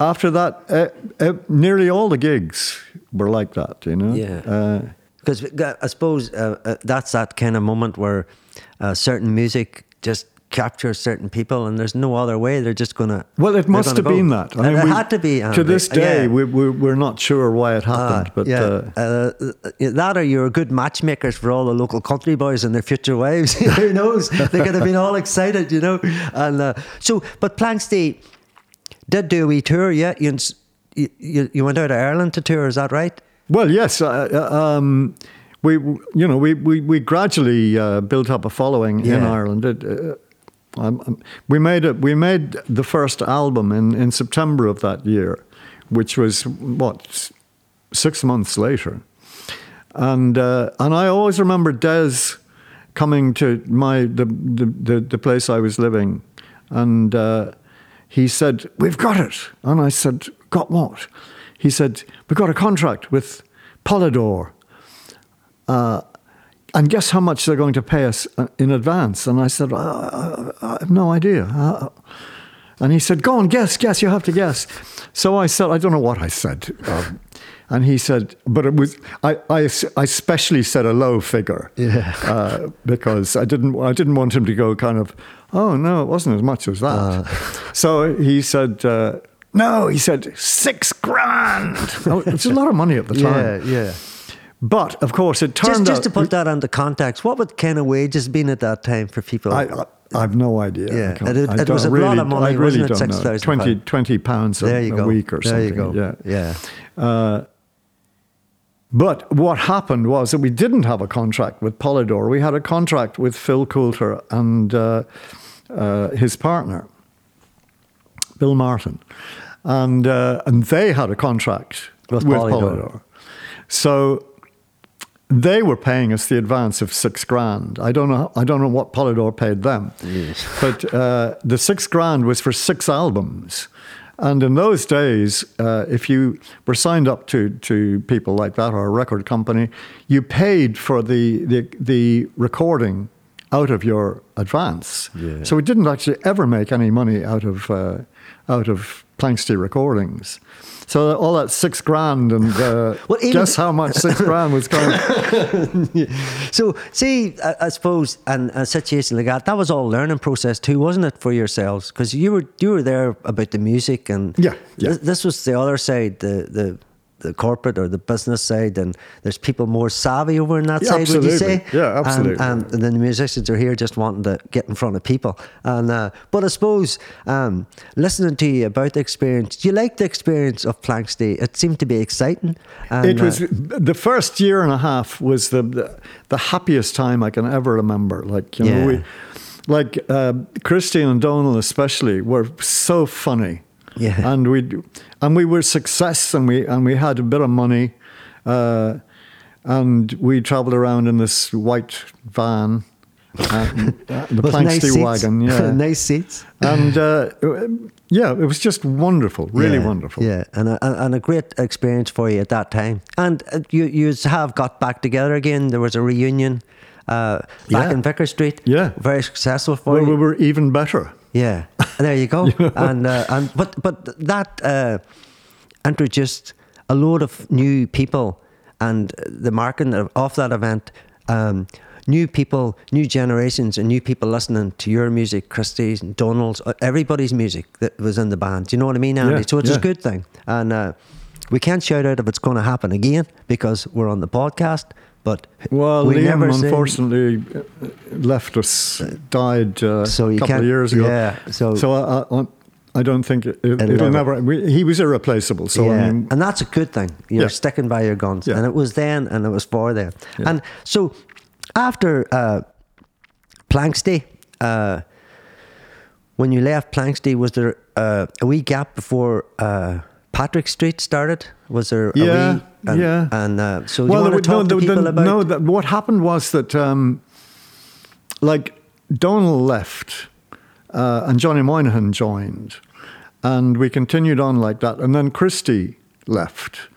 after that, uh, uh, nearly all the gigs were like that, you know? Yeah. Uh, Because I suppose uh, uh, that's that kind of moment where uh, certain music just captures certain people, and there's no other way. They're just gonna. well, it must have go. been that. And it we- had to be. To this day, Yeah. we, we, we're not sure why it happened. Ah, but yeah, uh, uh, uh, that or you're good matchmakers for all the local country boys and their future wives. Who knows? They could have been all excited, you know. And uh, so, but Planxty did do a wee tour. Yeah, you, you you went out of Ireland to tour. Is that right? Well, yes. Uh, uh, um, we, you know, we, we, we gradually uh, built up a following in Ireland. It, uh, um, we made it. We made the first album in, in September of that year, which was what six months later, and uh, and I always remember Des coming to my the the, the, the place I was living, and uh, he said, "We've got it," and I said, "Got what?" He said, "We've got a contract with Polydor." Uh, and guess how much they're going to pay us uh, in advance? And I said, I, I, I have no idea. Uh, and he said, Go on, guess, guess, you have to guess. So I said, I don't know what I said. Um, and he said, but it was, I, I, I specially said a low figure. Yeah. Uh, because I didn't, I didn't want him to go kind of, oh, no, it wasn't as much as that. so he said, uh, no, he said, six grand. Oh, it's a lot of money at the time. Yeah, yeah. But of course, it turned Just, just out. to put that under context, what would kind of wages been at that time for people? I, I, I have no idea. Yeah, it- it was a lot really- of money, I really wasn't don't know. 6,000 20, pound. 20 pounds a, there a week or there something. you go. Yeah. yeah. But what happened was that we didn't have a contract with Polydor. We had a contract with Phil Coulter and uh, uh, his partner, Bill Martin. And, uh, and they had a contract With with, Polydor. Polydor. So they were paying us the advance of six grand. I don't know. I don't know what Polydor paid them, but uh, the six grand was for six albums. And in those days, uh, if you were signed up to, to people like that or a record company, you paid for the, the, the recording out of your advance. Yeah. So we didn't actually ever make any money out of, uh, out of Planxty recordings. So all that six grand and uh, Well, guess how much six grand was going. So, see, I, I suppose, and a situation like that, that was all learning process too, wasn't it, for yourselves? Because you were you were there about the music, and Yeah, yeah. thi- this was the other side, the the the corporate or the business side, and there's people more savvy over in that Yeah, side. Would you say? Yeah, absolutely. And, and then the musicians are here just wanting to get in front of people. And uh, but I suppose um, listening to you about the experience, do you like the experience of Planxty? It seemed to be exciting. And, It was uh, the first year and a half was the the, the happiest time I can ever remember. Like you Yeah. know, we, like uh, Christy and Dónal especially were so funny. Yeah. and we and we were success, and we and we had a bit of money, uh, and we travelled around in this white van, uh, the Planxty nice wagon, yeah, nice seats. and uh, yeah, it was just wonderful, really Yeah, wonderful. Yeah, and a, and a great experience for you at that time. And uh, you you have got back together again. There was a reunion uh, back Yeah. in Vicar Street. Yeah. very successful for Well, you. we were even better. Yeah, there you go. And uh, and but but that uh, introduced a load of new people, and the marketing of, that event. Um, New people, new generations, and new people listening to your music, Christy's, and Dónal's, uh, everybody's music that was in the band. Do you know what I mean, Andy? Yeah, so it's a good thing. And uh, we can't shout out if it's going to happen again because we're on the podcast. But Well, we Liam unfortunately uh, left us, died uh, So a couple of years ago. yeah, so- so I, I, I don't think it, will never-. We, he was irreplaceable. So yeah, I mean, and that's a good thing. You're Yeah. sticking by your guns, Yeah. and it was then, and it was for then. Yeah. And so, after uh, Planxty, uh, when you left Planxty, was there uh, a wee gap before uh, Patrick Street started? Was there? Yeah, and, yeah. And uh, so, do you want to talk to there- people there- about? no. That, what happened was that, um, like, Donald left, uh, and Johnny Moynihan joined, and we continued on like that. And then Christy left,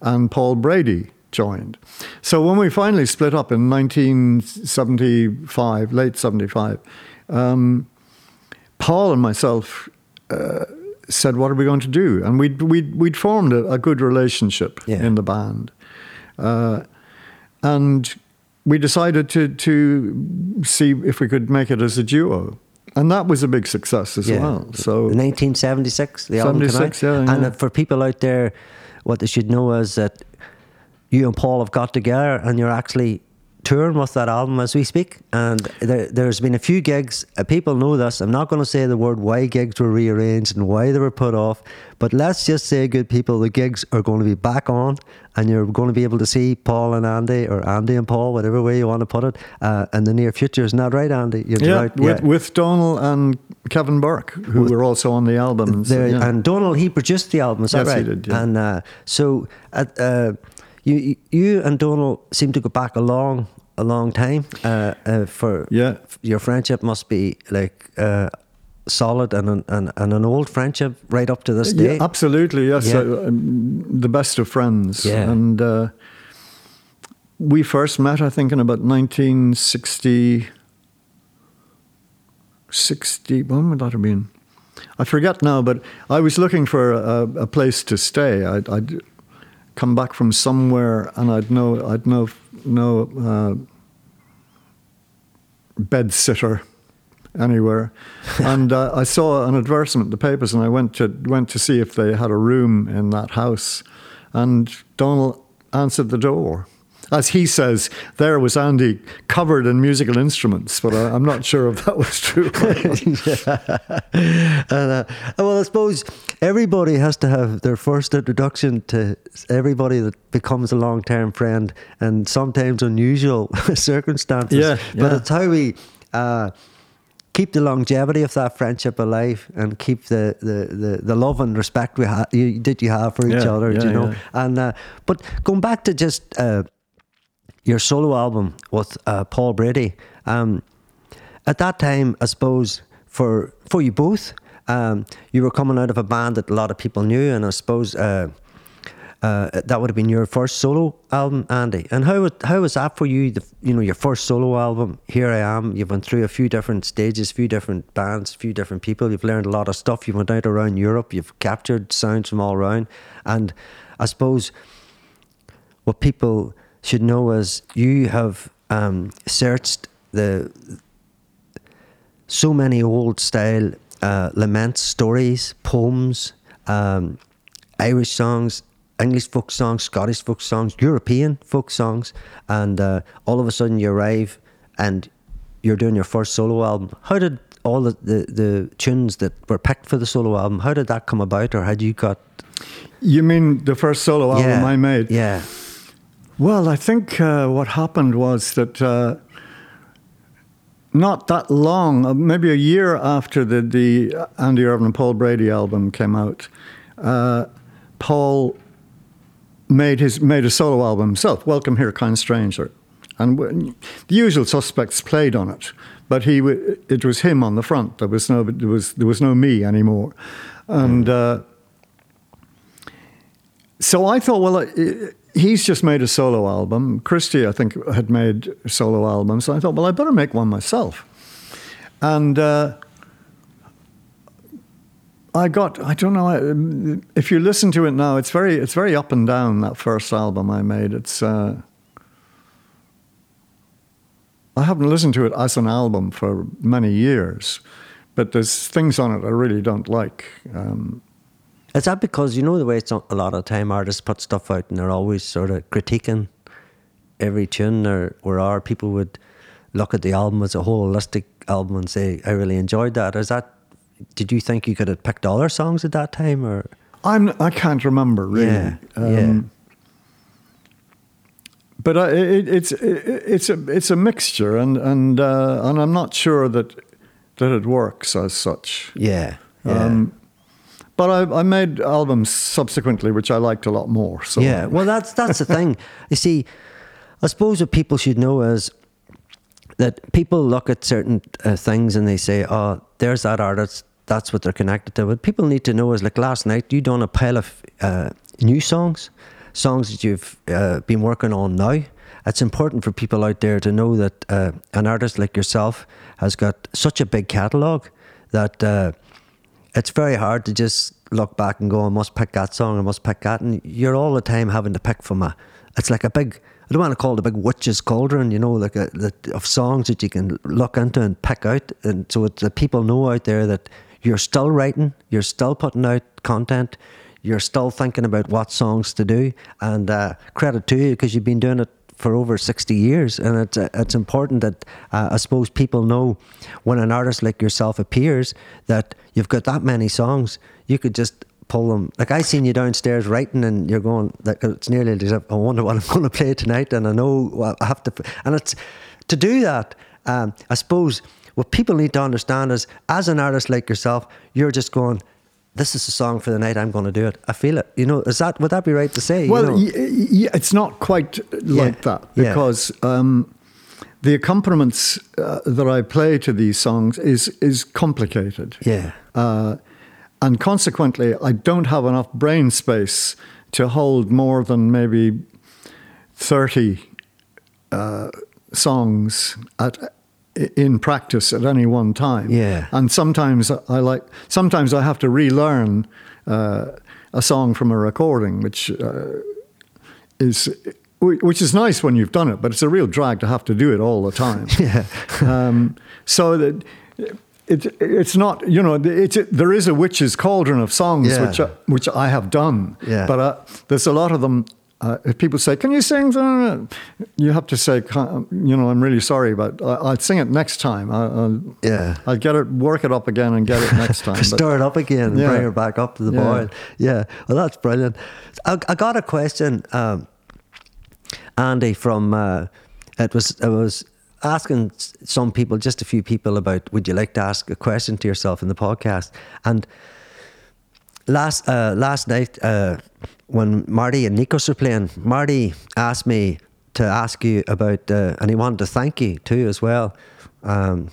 and Paul Brady joined. So when we finally split up in 1975, late 75, um, Paul and myself uh, said, "What are we going to do?" And we'd we'd, we'd formed a, a good relationship Yeah. in the band, uh, and we decided to to see if we could make it as a duo, and that was a big success as well. So In 1976, the album came out. 76, yeah, And uh, for people out there, what they should know is that you and Paul have got together and you're actually touring with that album as we speak, and there, there's been a few gigs. Uh, people know this. I'm not going to say the word why gigs were rearranged and why they were put off, but let's just say, good people, the gigs are going to be back on, and you're going to be able to see Paul and Andy, or Andy and Paul, whatever way you want to put it, uh, in the near future. Isn't that right, Andy? You're yeah, right. with, yeah. with Dónal and Kevin Burke, who with, were also on the album. So, yeah. And Dónal, he produced the album, is yes, that right? He did, yeah. And uh, so, uh, you you and Dónal seem to go back a long a long time. Uh, uh, for yeah, your friendship must be like uh, solid and an, and, and an old friendship right up to this day. Yeah, absolutely, yes. Yeah. Uh, um, the best of friends. Yeah. And uh, we first met, I think, in about 1960. 60, when would that have been? I forget now, but I was looking for a, a place to stay. I'd, I'd, come back from somewhere and I'd know, I'd know no uh, bed sitter anywhere. and uh, I saw an advertisement in the papers, and I went to went to see if they had a room in that house. And Dónal answered the door as he says, there was Andy covered in musical instruments, but I, am not sure if that was true. yeah. and, uh, well, I suppose everybody has to have their first introduction to everybody that becomes a long term friend, and sometimes unusual circumstances. Yeah, but it's how we. Uh, keep the longevity of that friendship alive and keep the, the, the, the love and respect we ha- you, that you have for each yeah, other, yeah, you know. Yeah. And uh, but going back to just uh, your solo album with uh, Paul Brady. Um, at that time, I suppose for for you both, um, you were coming out of a band that a lot of people knew, and I suppose uh, uh, that would have been your first solo album, Andy. And how how was that for you? The, you know, your first solo album. Here I am. You've went through a few different stages, a few different bands, a few different people. You've learned a lot of stuff. You went out around Europe. You've captured sounds from all around, and I suppose what people should know is you have um, searched the so many old style uh, laments, stories, poems, um, Irish songs, English folk songs, Scottish folk songs, European folk songs, and uh, all of a sudden you arrive and you're doing your first solo album. How did all the, the, the tunes that were picked for the solo album, how did that come about, or had you got? You mean the first solo album yeah, I made? Yeah. Well, I think uh, what happened was that uh, not that long, uh, maybe a year after the, the Andy Irvine and Paul Brady album came out, uh, Paul made his made a solo album himself, "Welcome Here, Kind Stranger," and the usual suspects played on it, but he it was him on the front. There was no there was there was no me anymore, and uh, so I thought, well. It, he's just made a solo album. Christy, I think, had made solo albums. So I thought, well, I better make one myself. And uh, I got, I don't know, if you listen to it now, it's very, it's very up and down, that first album I made. It's, uh, I haven't listened to it as an album for many years, but there's things on it I really don't like. Um, is that because you know the way it's a lot of time artists put stuff out and they're always sort of critiquing every tune, or or are people would look at the album as a holistic album and say, "I really enjoyed that." Is that? Did you think you could have picked other songs at that time, or? I'm I can't remember really. Yeah. Um, yeah. But uh, it, it's it, it's a it's a mixture, and and uh, and I'm not sure that that it works as such. Yeah. Yeah. Um, but I, I, made albums subsequently, which I liked a lot more. So yeah, well, that's that's the thing. You see, I suppose what people should know is that people look at certain uh, things and they say, "Oh, there's that artist. That's what they're connected to." What people need to know is, like last night, you done a pile of uh, new songs, songs that you've uh, been working on now. It's important for people out there to know that uh, an artist like yourself has got such a big catalogue that uh, it's very hard to just look back and go, I must pick that song, I must pick that. And you're all the time having to pick from a, it's like a big, I don't want to call it a big witch's cauldron, you know, like a, of songs that you can look into and pick out. And so the people know out there that you're still writing, you're still putting out content, you're still thinking about what songs to do. And uh, credit to you because you've been doing it for over 60 years. And it's, uh, it's important that uh, I suppose people know when an artist like yourself appears that you've got that many songs, you could just pull them. Like I seen you downstairs writing, and you're going. Like it's nearly I wonder what I'm going to play tonight, and I know I have to. And it's to do that. Um, I suppose what people need to understand is, as an artist like yourself, you're just going. This is a song for the night. I'm going to do it. I feel it. You know, is that would that be right to say? Well, you know? y- y- it's not quite like Yeah, that yeah. because um, the accompaniments uh, that I play to these songs is is complicated. Yeah. Uh, and consequently, I don't have enough brain space to hold more than maybe 30 uh, songs at, in practice at any one time. Yeah. And sometimes I like, sometimes I have to relearn uh, a song from a recording, which uh, is, which is nice when you've done it, but it's a real drag to have to do it all the time. Yeah. um, so that it, it's not, you know, it's, there is a witch's cauldron of songs Yeah. which, I, which I have done. Yeah. But uh, there's a lot of them. Uh, if people say, "Can you sing?" You have to say, "You know, I'm really sorry, but I, I'll sing it next time. I, I'll, Yeah. I'll get it, work it up again, and get it next time." Stir it up again and Yeah. bring it back up to the Yeah. boil. Yeah, well, that's brilliant. I, I got a question, um, Andy, from uh, it was I was asking some people, just a few people, about would you like to ask a question to yourself in the podcast? And last uh, last night uh, when Marty and Nikos were playing, Marty asked me to ask you about, uh, and he wanted to thank you too as well. Um,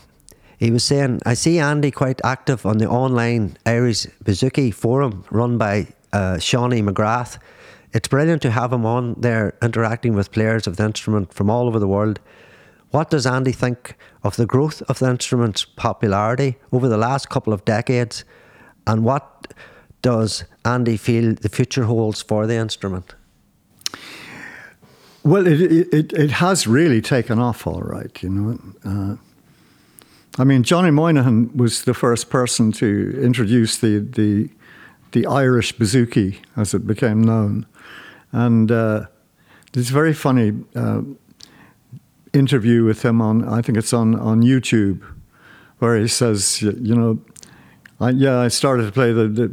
he was saying, I see Andy quite active on the online Irish Bouzouki forum run by uh, Shawnee McGrath. It's brilliant to have him on there interacting with players of the instrument from all over the world. What does Andy think of the growth of the instrument's popularity over the last couple of decades? And what does Andy feel the future holds for the instrument? Well, it, it, it, has really taken off, all right, you know. Uh, I mean, Johnny Moynihan was the first person to introduce the, the, the Irish bouzouki, as it became known. And uh, there's a very funny uh, interview with him on, I think it's on, on YouTube, where he says, you know, I, yeah, I started to play the, the,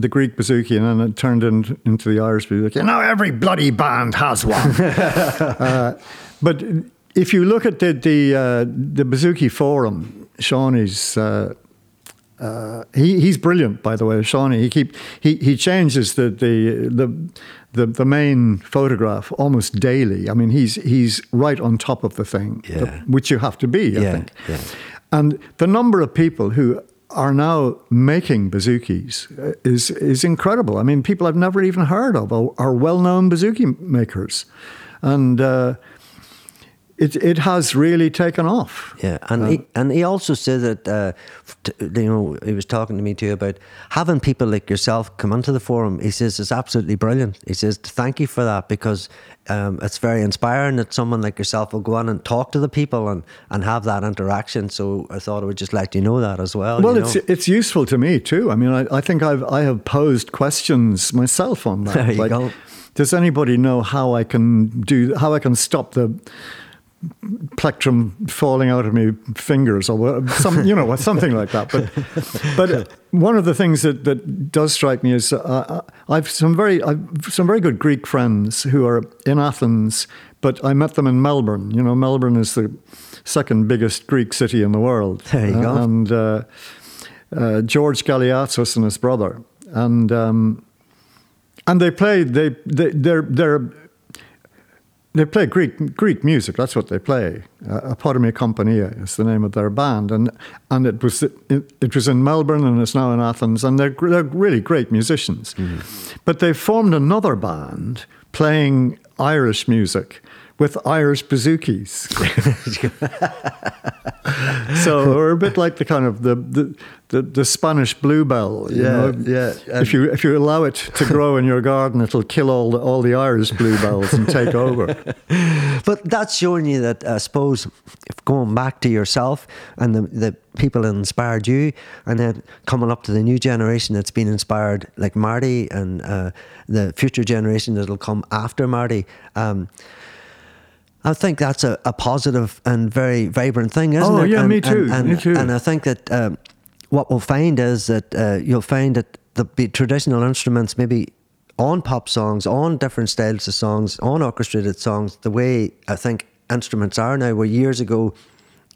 the Greek bouzouki and then it turned in, into the Irish bouzouki. Now every bloody band has one. uh, but if you look at the the, uh, the bouzouki forum, Shawnee's. Uh, uh, he, he's brilliant, by the way, Shawnee. He keep he, he changes the, the the the the main photograph almost daily. I mean, he's he's right on top of the thing, Yeah. which you have to be. I Yeah, think. yeah. And the number of people who are now making bouzoukis uh, is is incredible. I mean, people I've never even heard of are, well-known bouzouki makers, and uh, it it has really taken off. Yeah, and he and he also said that uh, t- you know he was talking to me too about having people like yourself come onto the forum. He says it's absolutely brilliant. He says thank you for that because um, it's very inspiring that someone like yourself will go on and talk to the people and, and have that interaction. So I thought I would just let you know that as well. Well, you it's know. it's useful to me too. I mean, I, I think I've I have posed questions myself on that. There you go. Does anybody know how I can do how I can stop the plectrum falling out of my fingers or some you know something like that. But but one of the things that, that does strike me is uh, I've some very I've some very good Greek friends who are in Athens but I met them in Melbourne. You know Melbourne is the second biggest Greek city in the world. There you go. and uh, uh, George Galiatzos and his brother. And um, and they played they, they they're they're they play Greek Greek music. That's what they play. Uh, Apodimi Compania is the name of their band, and and it was it, it was in Melbourne and it's now in Athens, and they're they're really great musicians. But they formed another band playing Irish music with Irish bouzoukis. so we're a bit like the kind of the the, the, the Spanish bluebell. You Yeah, know? yeah, If you if you allow it to grow in your garden, it'll kill all the, all the Irish bluebells and take over. But that's showing you that I suppose if going back to yourself and the, the people that inspired you, and then coming up to the new generation that's been inspired, like Marty, and uh, the future generation that'll come after Marty. Um, I think that's a, a positive and very vibrant thing, isn't Oh, it? yeah, and, me too, And, and, me too. And I think that um, what we'll find is that uh, you'll find that the traditional instruments, maybe on pop songs, on different styles of songs, on orchestrated songs, the way I think instruments are now, where years ago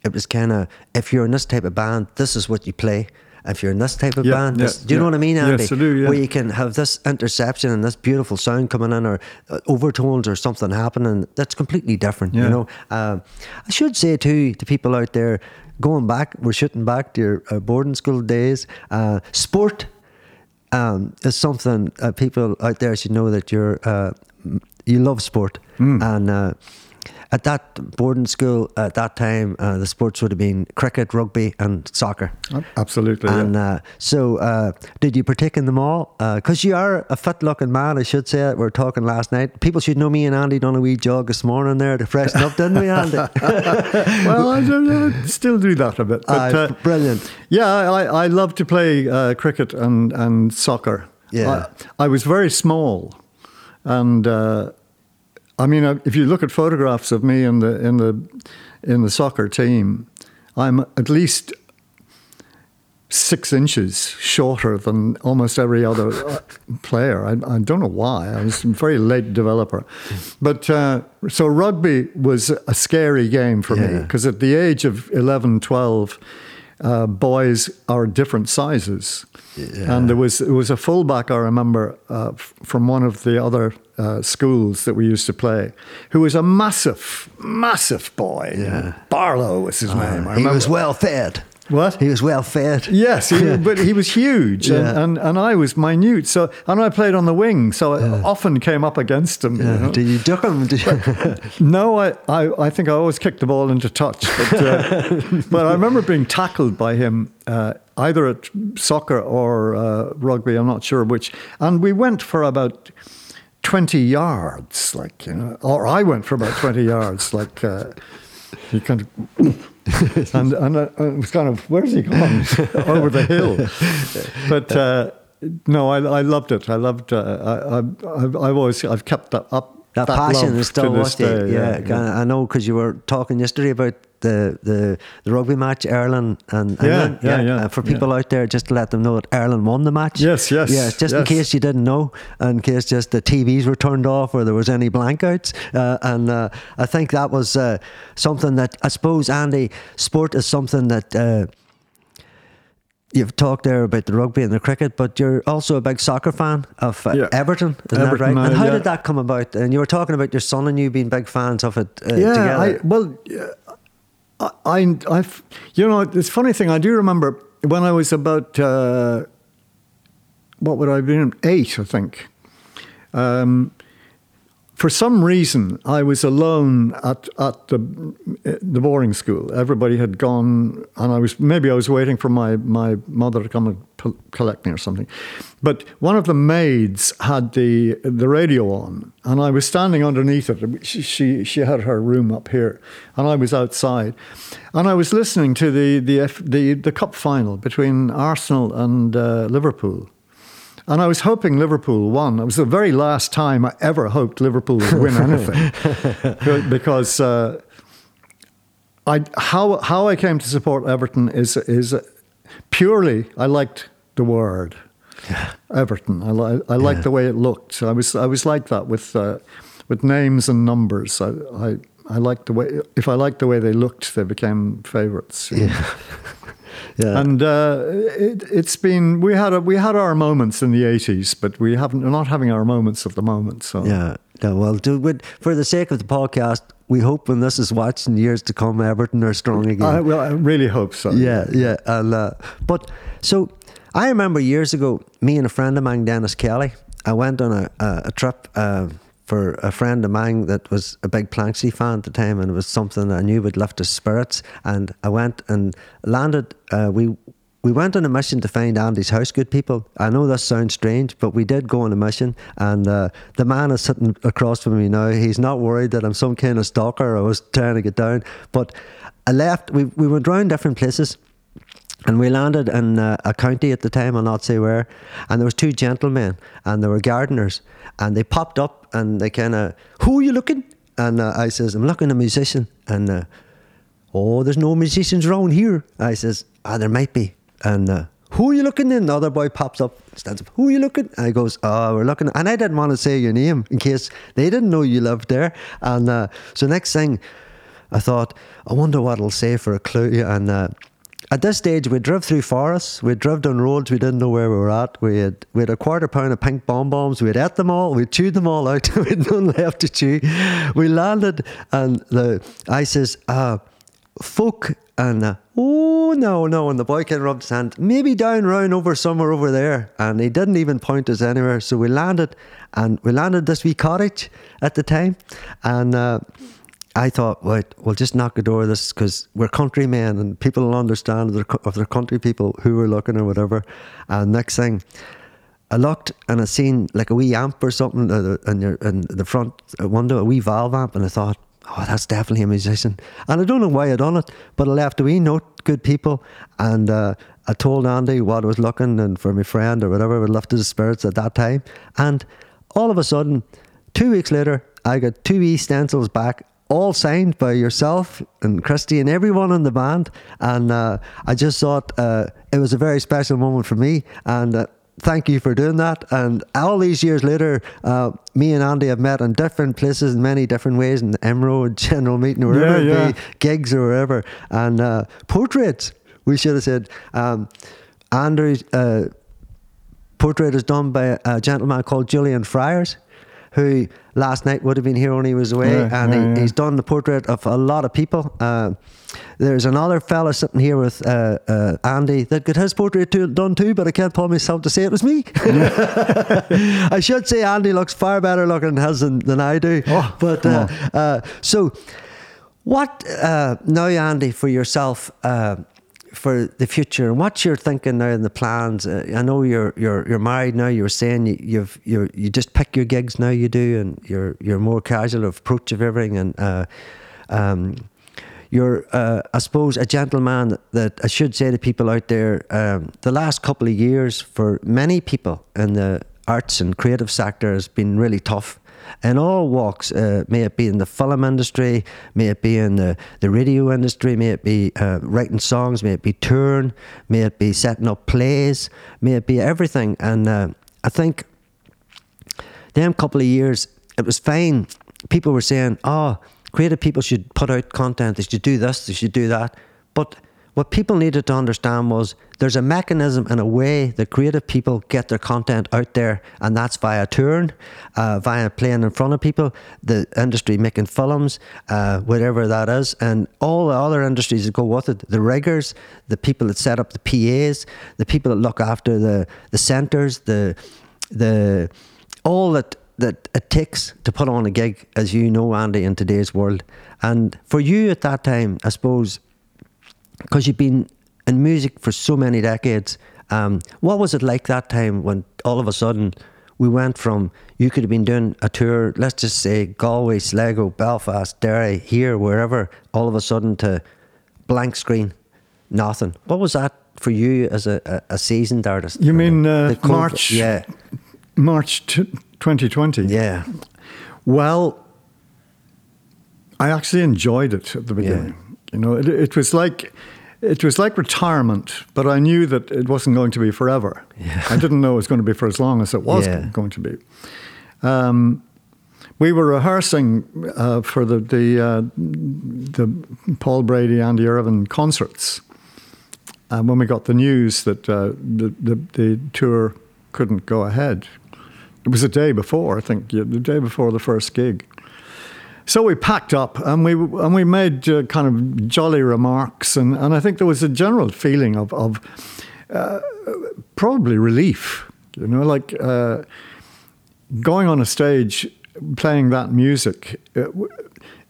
it was kind of, if you're in this type of band, this is what you play. If you're in this type of Yeah, band, yeah, this, do you know what I mean, Andy? Yes, I do, yeah. Where you can have this interception and this beautiful sound coming in, or uh, overtones, or something happening that's completely different. You know, uh, I should say too to people out there going back, we're shooting back to your uh, boarding school days. Uh, sport um, is something uh, people out there should know that you're uh, you love sport, Hmm. and uh, at that boarding school at that time, uh, the sports would have been cricket, rugby, and soccer. Absolutely. yeah. And uh, so, uh, did you partake in them all? Because you are a fit-looking man, I should say. We were talking last night. People should know me and Andy done a wee jog this morning there to freshen up, didn't we, Andy? well, I, I still do that a bit. But, uh, brilliant. Yeah, I, I love to play uh, cricket and, and soccer. Yeah. I, I was very small, and uh, I mean, uh, if you look at photographs of me in the in the in the soccer team, I'm at least six inches shorter than almost every other uh, player. I, I don't know why. I was a very late developer. But uh, so rugby was a scary game for me because at the age of 11, 12, uh, boys are different sizes. And there was there was a fullback I remember uh, f- from one of the other uh, schools that we used to play, who was a massive, massive boy. Yeah. Barlow was his name. I he remember. was well fed. What? He was well fed. Yes, he, but he was huge, and, Yeah. and, and I was minute. So and I played on the wing, so I often came up against him. you know. Did you duck him? Did you? No, I, I, I think I always kicked the ball into touch. But, uh, but I remember being tackled by him uh, either at soccer or uh, rugby, I'm not sure which. And we went for about 20 yards, like, you know, or I went for about 20 yards, like, uh, he kind of. and and uh, it was kind of where's he gone over the hill, but uh, no, I, I loved it. I loved. Uh, I, I've always I've kept that up. that, passion is still with day, Yeah, yeah. I know because you were talking yesterday about the, the, the rugby match, Ireland and Yeah, England. yeah, yeah, Uh, for yeah. people out there, just to let them know that Ireland won the match. Yes, yes, Yes, just in case you didn't know, in case just the TVs were turned off or there was any blankouts. Uh, and uh, I think that was uh, something that I suppose, Andy, sport is something that. Uh, You've talked there about the rugby and the cricket, but you're also a big soccer fan of uh, Yeah. Everton, isn't Everton, that right? uh, and how yeah. did that come about? And you were talking about your son and you being big fans of it uh, yeah, together. I, well, yeah, I, I, you know, this funny thing. I do remember when I was about, uh, what would I have been? Eight, I think. Um, for some reason, I was alone at at the the boarding school. Everybody had gone, and I was maybe I was waiting for my my mother to come and collect me or something. But one of the maids had the the radio on, and I was standing underneath it. She she, she had her room up here, and I was outside, and I was listening to the the F, the, the cup final between Arsenal and uh, Liverpool. And I was hoping Liverpool won. It was the very last time I ever hoped Liverpool would win anything, because uh, I how how I came to support Everton is is purely I liked the word Everton. I li- I liked Yeah. the way it looked. I was I was like that with uh, with names and numbers. I. I I liked the way. If I liked the way they looked, they became favourites. yeah. yeah. And uh, it, it's been we had a, we had our moments in the eighties, but we haven't we're not having our moments at the moment. So yeah. Yeah, well, do, for the sake of the podcast, we hope when this is watched in years to come, Everton are strong again. I, well, I really hope so. Yeah, yeah. And, uh, but so I remember years ago, me and a friend of mine, Dennis Kelly, I went on a, a, a trip uh, for a friend of mine that was a big Planxty fan at the time, and it was something I knew would lift his spirits. And I went and landed. Uh, we we went on a mission to find Andy's house, good people. I know this sounds strange, but we did go on a mission, and uh, the man is sitting across from me now. He's not worried that I'm some kind of stalker. I was trying to get down, but I left. We we went round different places. And we landed in uh, a county at the time, I'll not say where. And there was two gentlemen, and they were gardeners, and they popped up and they kind of, "Who are you looking?" And uh, I says, I'm looking a musician. And, uh, oh, there's no musicians around here. I says, ah, there might be. And uh, who are you looking in? Another boy pops up, stands up. Who are you looking? And I goes, oh, we're looking. And I didn't want to say your name in case they didn't know you lived there. And uh, so next thing, I thought, I wonder what it'll say for a clue. And uh, at this stage, we drove through forests, we drove down roads we didn't know where we were at. We had we had a quarter pound of pink bonbons. We had ate them all. We chewed them all out. we had none left to chew. We landed, and the I says, uh, "Folk," and uh, oh no, no, and the boy can rub his hand. Maybe down round over somewhere over there, and he didn't even point us anywhere. So we landed, and we landed this wee cottage at the time, and. Uh, I thought, right, we'll just knock the door of this because we're countrymen and people will understand of their country people who were looking or whatever. And next thing, I looked and I seen like a wee amp or something in, your, in the front window, a wee valve amp, and I thought, oh, that's definitely a musician. And I don't know why I done it, but I left a wee note, good people, and uh, I told Andy what I was looking and for my friend or whatever, we lifted the spirits at that time. And all of a sudden, two weeks later, I got two wee stencils back all signed by yourself and Christy and everyone in the band. And uh, I just thought uh, it was a very special moment for me. And uh, thank you for doing that. And all these years later, uh, me and Andy have met in different places in many different ways in Emerald, General Meeting, or wherever yeah, yeah. Be, gigs or wherever. And uh, portraits, we should have said. Um, Andrew's uh, portrait is done by a gentleman called Julian Friers who last night would have been here when he was away, yeah, and yeah, he, he's done the portrait of a lot of people. Uh, there's another fella sitting here with uh, uh, Andy that got his portrait too, done too, but I can't pull myself to say it was me. I should say Andy looks far better looking his than, than I do. Oh, but uh, uh, so, what uh, now, Andy, for yourself? For the future and what you're thinking now in the plans. Uh, I know you're you're you're married now. You were saying you, you've you you just pick your gigs now. You do, and you're you're more casual approach of everything, and uh, um, you're uh, I suppose a gentleman that I should say to people out there. Um, the last couple of years for many people in the arts and creative sector has been really tough in all walks, uh, may it be in the film industry, may it be in the, the radio industry, may it be uh, writing songs, may it be touring, may it be setting up plays, may it be everything. And uh, I think them couple of years, it was fine. People were saying, oh, creative people should put out content, they should do this, they should do that. But what people needed to understand was there's a mechanism and a way that creative people get their content out there, and that's via touring, uh, via playing in front of people, the industry making films, uh, whatever that is, and all the other industries that go with it the riggers, the people that set up the PAs, the people that look after the, the centres, the, the, all that that it takes to put on a gig, as you know, Andy, in today's world. And for you at that time, I suppose because you've been in music for so many decades. Um, what was it like that time when all of a sudden we went from you could have been doing a tour, let's just say Galway, Sligo, Belfast, Derry, here, wherever, all of a sudden to blank screen, nothing. What was that for you as a, a, a seasoned artist? You mean uh, March? Yeah, March twenty twenty. Yeah. Well, I actually enjoyed it at the beginning. Yeah. You know, it, it was like it was like retirement, but I knew that it wasn't going to be forever. Yeah. I didn't know it was going to be for as long as it was yeah. going to be. Um, we were rehearsing uh, for the the, uh, the Paul Brady, Andy Irvine concerts. And when we got the news that uh, the, the, the tour couldn't go ahead, it was the day before, I think, the day before the first gig. So we packed up and we and we made uh, kind of jolly remarks, and, and I think there was a general feeling of, of uh, probably relief, you know, like uh, going on a stage playing that music. Uh,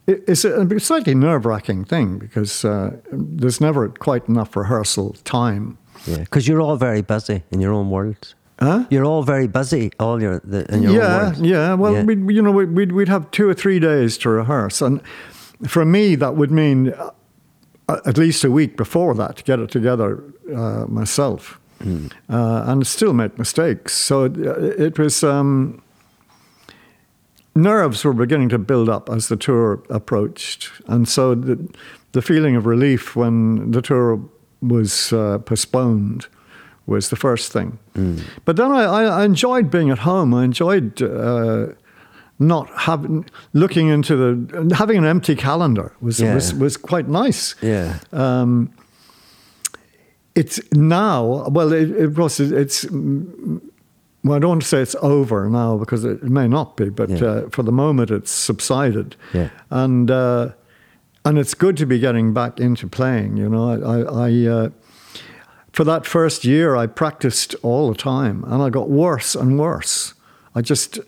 it's a slightly nerve wracking thing because uh, there's never quite enough rehearsal time. Yeah, because you're all very busy in your own worlds. Huh? You're all very busy, all your the, in your yeah, yeah. Well, yeah. we you know we'd we'd have two or three days to rehearse, and for me that would mean uh, at least a week before that to get it together uh, myself, mm. uh, and still make mistakes. So it, uh, it was. Um, nerves were beginning to build up as the tour approached, and so the the feeling of relief when the tour was uh, postponed was the first thing. But then I, I enjoyed being at home. I enjoyed. Uh, not having looking into the having an empty calendar was Yeah. was, was quite nice. Yeah. Um, it's now well it, it was it's mm, well I don't want to say it's over now because it, it may not be but Yeah. uh, for the moment it's subsided Yeah. and uh, and it's good to be getting back into playing you know I, I, I uh, for that first year I practiced all the time and I got worse and worse I just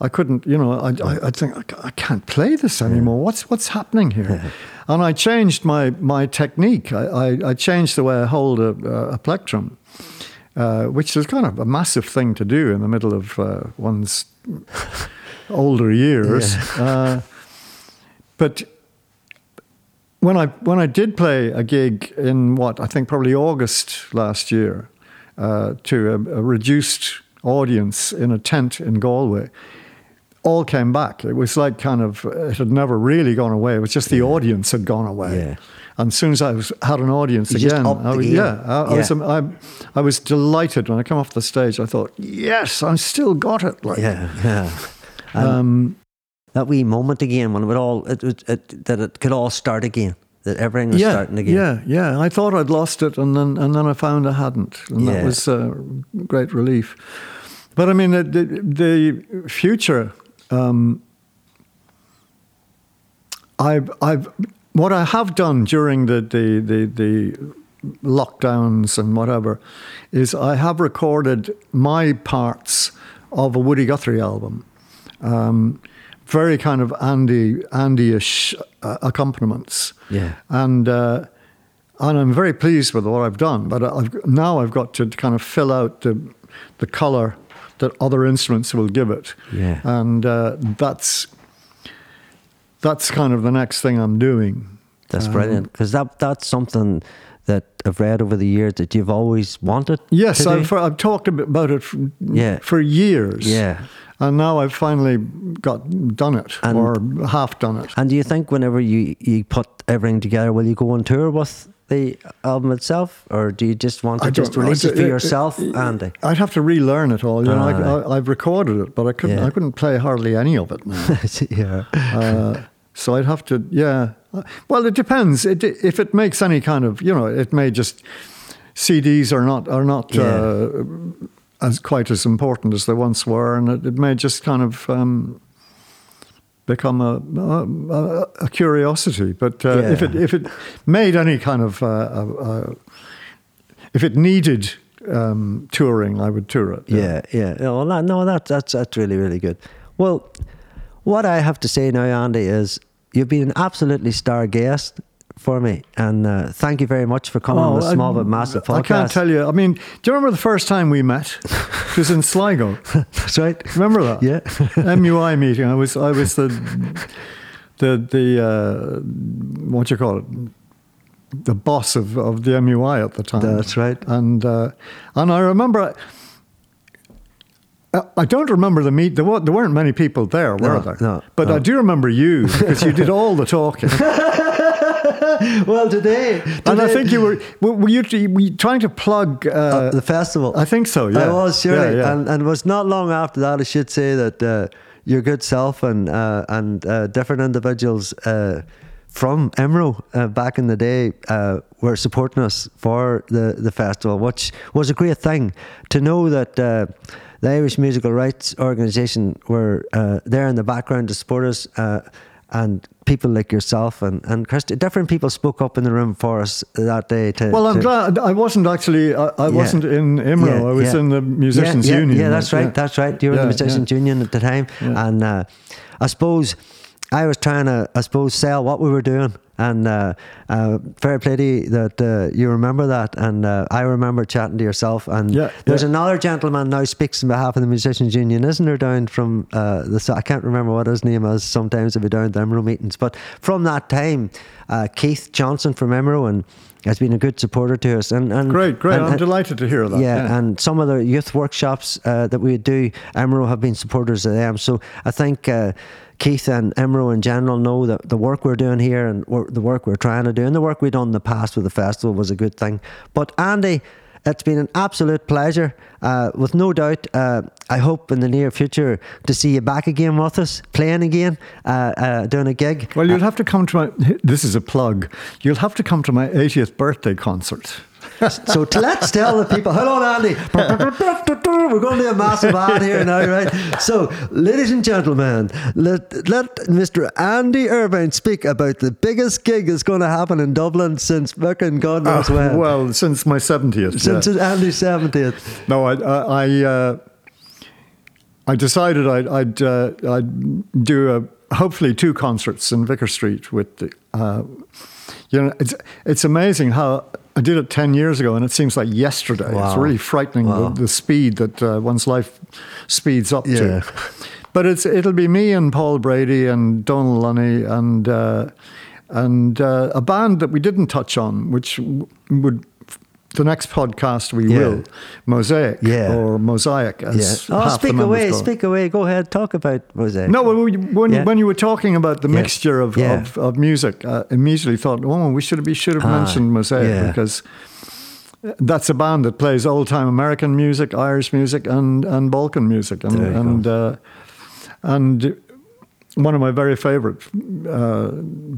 I couldn't, you know, I, I, I think I I can't play this anymore. What's what's happening here? and I changed my my technique. I, I, I changed the way I hold a, a plectrum, uh, which is kind of a massive thing to do in the middle of uh, one's older years. Uh, but when I when I did play a gig in what I think probably August last year uh, to a, a reduced audience in a tent in Galway, all came back. It was like kind of it had never really gone away. It was just the audience had gone away. Yeah. And as soon as I was, had an audience You again, I was, yeah, I, I was I, I was delighted when I came off the stage. I thought, yes, I still got it. Like, Yeah, yeah. And um, that wee moment again when it would all it, it, it that it could all start again, that everything was yeah, starting again. Yeah, yeah. I thought I'd lost it, and then and then I found I hadn't, and Yeah. that was uh, great relief. But I mean, the the, the future. Um, I've I've what I have done during the the the, the lockdowns and whatever is I have recorded my parts of a Woody Guthrie album. Um, very kind of Andy Andy-ish uh, accompaniments. Yeah. And uh, and I'm very pleased with what I've done. But I've, now I've got to kind of fill out the the color that other instruments will give it. Yeah. And uh, that's that's kind of the next thing I'm doing. That's Um, brilliant because that that's something that I've read over the years that you've always wanted. Yes. I've, I've talked about it for, Yeah. for years. Yeah. And now I've finally got done it And- or half done it. And do you think whenever you, you put everything together, will you go on tour with the album itself, or do you just want to I just release it for it- yourself, it- Andy? I'd have to relearn it all. You know, Aye. I, I've recorded it, but I couldn't. Yeah. I couldn't play hardly any of it now. yeah. uh, so I'd have to. Yeah. Well, it depends. It, if it makes any kind of, you know, it may just CDs are not are not uh, as quite as important as they once were, and it, it may just kind of. Um, Become a, a, a curiosity, but uh, if it if it made any kind of uh, uh, if it needed um, touring, I would tour it. Yeah, yeah. No, no, no, that, that's that's really, really good. Well, what I have to say now, Andy, is you've been an absolutely star guest for me, and uh, thank you very much for coming on the Oh, I- Small But Massive podcast. I can't tell you. I mean, do you remember the first time we met? It was in Sligo. That's right. Remember that? Yeah. MUI meeting. I was I was the the the uh, what do you call it? The boss of, of the MUI at the time. That's right. And uh, and I remember. I- I don't remember the meet. There weren't many people there, were No, there? no, but no. I do remember you because you did all the talking. Well, today, and I think you were were were you, were you trying to plug uh, the festival. I think so. Yeah, I was surely, Yeah, yeah. and and it was not long after that. I should say that uh, your good self and uh, and uh, different individuals uh, from IMRO uh, back in the day uh, were supporting us for the the festival, which was a great thing to know that. Uh, the Irish Musical Rights Organisation were uh, there in the background to support us, uh, and people like yourself and and Christy, different people spoke up in the room for us that day. To Well, I'm to- glad I wasn't actually. I, I Yeah. wasn't in IMRO. Yeah, I was yeah. in the Musicians Union. Yeah, that's right. That's right. You were in the Musicians. Union at the time, and uh, I suppose I was trying to, I suppose, sell what we were doing. And uh, uh, fair play to you that uh, you remember that, and uh, I remember chatting to yourself. And Yeah, there's yeah. another gentleman now speaks on behalf of the Musicians Union, isn't there? Down from uh, the, I can't remember what his name is. Sometimes I'll be down at the IMRO meetings, but from that time, uh, Keith Johnson from IMRO and has been a good supporter to us. And, and great, great. and- I'm delighted to hear that. yeah, yeah. and some of the youth workshops uh, that we do, IMRO have been supporters of them. So I think uh, Keith and IMRO in general know that the work we're doing here and the work we're trying to do and the work we've done in the past with the festival was a good thing. But Andy, it's been an absolute pleasure. Uh, with no doubt, uh, I hope in the near future to see you back again with us, playing again, uh, uh, doing a gig. Well, you'll have to come to my. This is a plug. You'll have to come to my 80th birthday concert. So let's tell the people. Hold on, Andy. We're going to a massive ad here now, right? So, ladies and gentlemen, let let Mr. Andy Irvine speak about the biggest gig that's going to happen in Dublin since fucking God knows when. Ah, well, since my 70th. since yeah. Andy's seventieth. No, I, I, I, uh, I decided I'd, I'd, uh, I'd do a, hopefully two concerts in Vicar Street with the, uh, you know, it's, it's amazing how I did it 10 years ago and it seems like yesterday. It's really frightening Wow. the, the speed that uh, one's life speeds up Yeah. to. But it's, it'll be me and Paul Brady and Dónal Lunny and, uh, and uh, a band that we didn't touch on, which would the next podcast we Yeah. will Mozaik Yeah. or Mozaik Yeah. as Oh, half the speak away, speak away. Go ahead, talk about Mozaik. No, when, when, Yeah. when you were talking about the Yeah. mixture of, Yeah. of, of music, I immediately thought, oh, we should have, we should have Ah, mentioned Mozaik yeah. because that's a band that plays old time American music, Irish music, and, and Balkan music. And, and, uh, and one of my very favorite uh,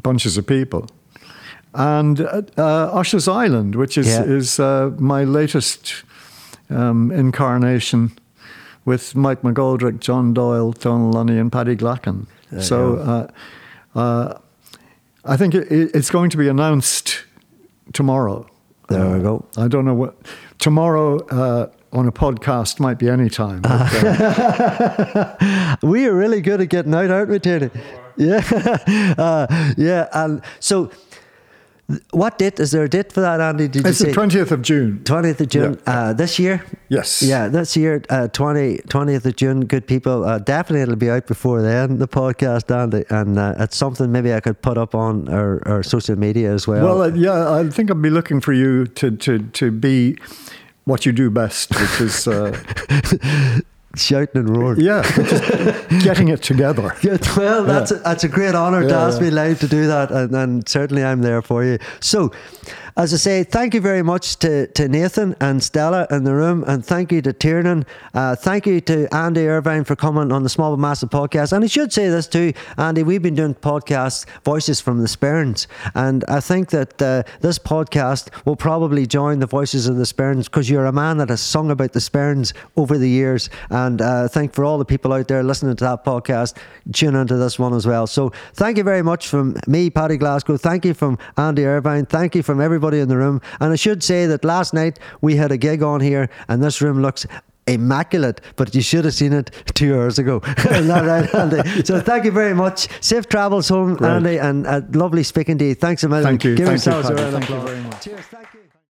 bunches of people. And uh, uh, Usher's Island, which is, Yeah. is uh, my latest um, incarnation with Mike McGoldrick, John Doyle, Dónal Lunny, and Paddy Glacken. There so uh, uh, I think it, it's going to be announced tomorrow. There we go. I don't know what tomorrow uh, on a podcast might be any time. but, uh, we are really good at getting out, aren't we, Tony? Yeah, uh, yeah. And so, th- what date is there a date for that, Andy? Did it's the twentieth of June. twentieth of June Yeah. uh, this year? Yes. Yeah, this year, uh, 20, 20th of June. Good people. Uh, definitely, it'll be out before then. The podcast, Andy, and uh, it's something maybe I could put up on our, our social media as well. Well, uh, yeah, I think I'd be looking for you to to to be what you do best, which is uh, shouting and roaring. yeah, just getting it together. Yeah, well, that's a, that's a great honour to ask me live to do that, and, and certainly I'm there for you. So, as I say, thank you very much to, to Nathan and Stella in the room, and thank you to Tiernan. Uh, thank you to Andy Irvine for coming on the Small but Massive podcast. And I should say this too, Andy, we've been doing podcasts, Voices from the Sperrins, and I think that uh, this podcast will probably join the Voices of the Sperrins because you're a man that has sung about the Sperrins over the years, and uh, I think for all the people out there listening to that podcast, tune into this one as well. So thank you very much from me, Paddy Glasgow. Thank you from Andy Irvine. Thank you from everybody in the room. And I should say that last night we had a gig on here, and this room looks immaculate, but you should have seen it two hours ago. That right, Andy? So thank you very much. Safe travels home, Great. Andy, and uh, lovely speaking to you. Thanks a million. Thank you. Give Thank you, a round of applause. very much. Cheers. Thank you.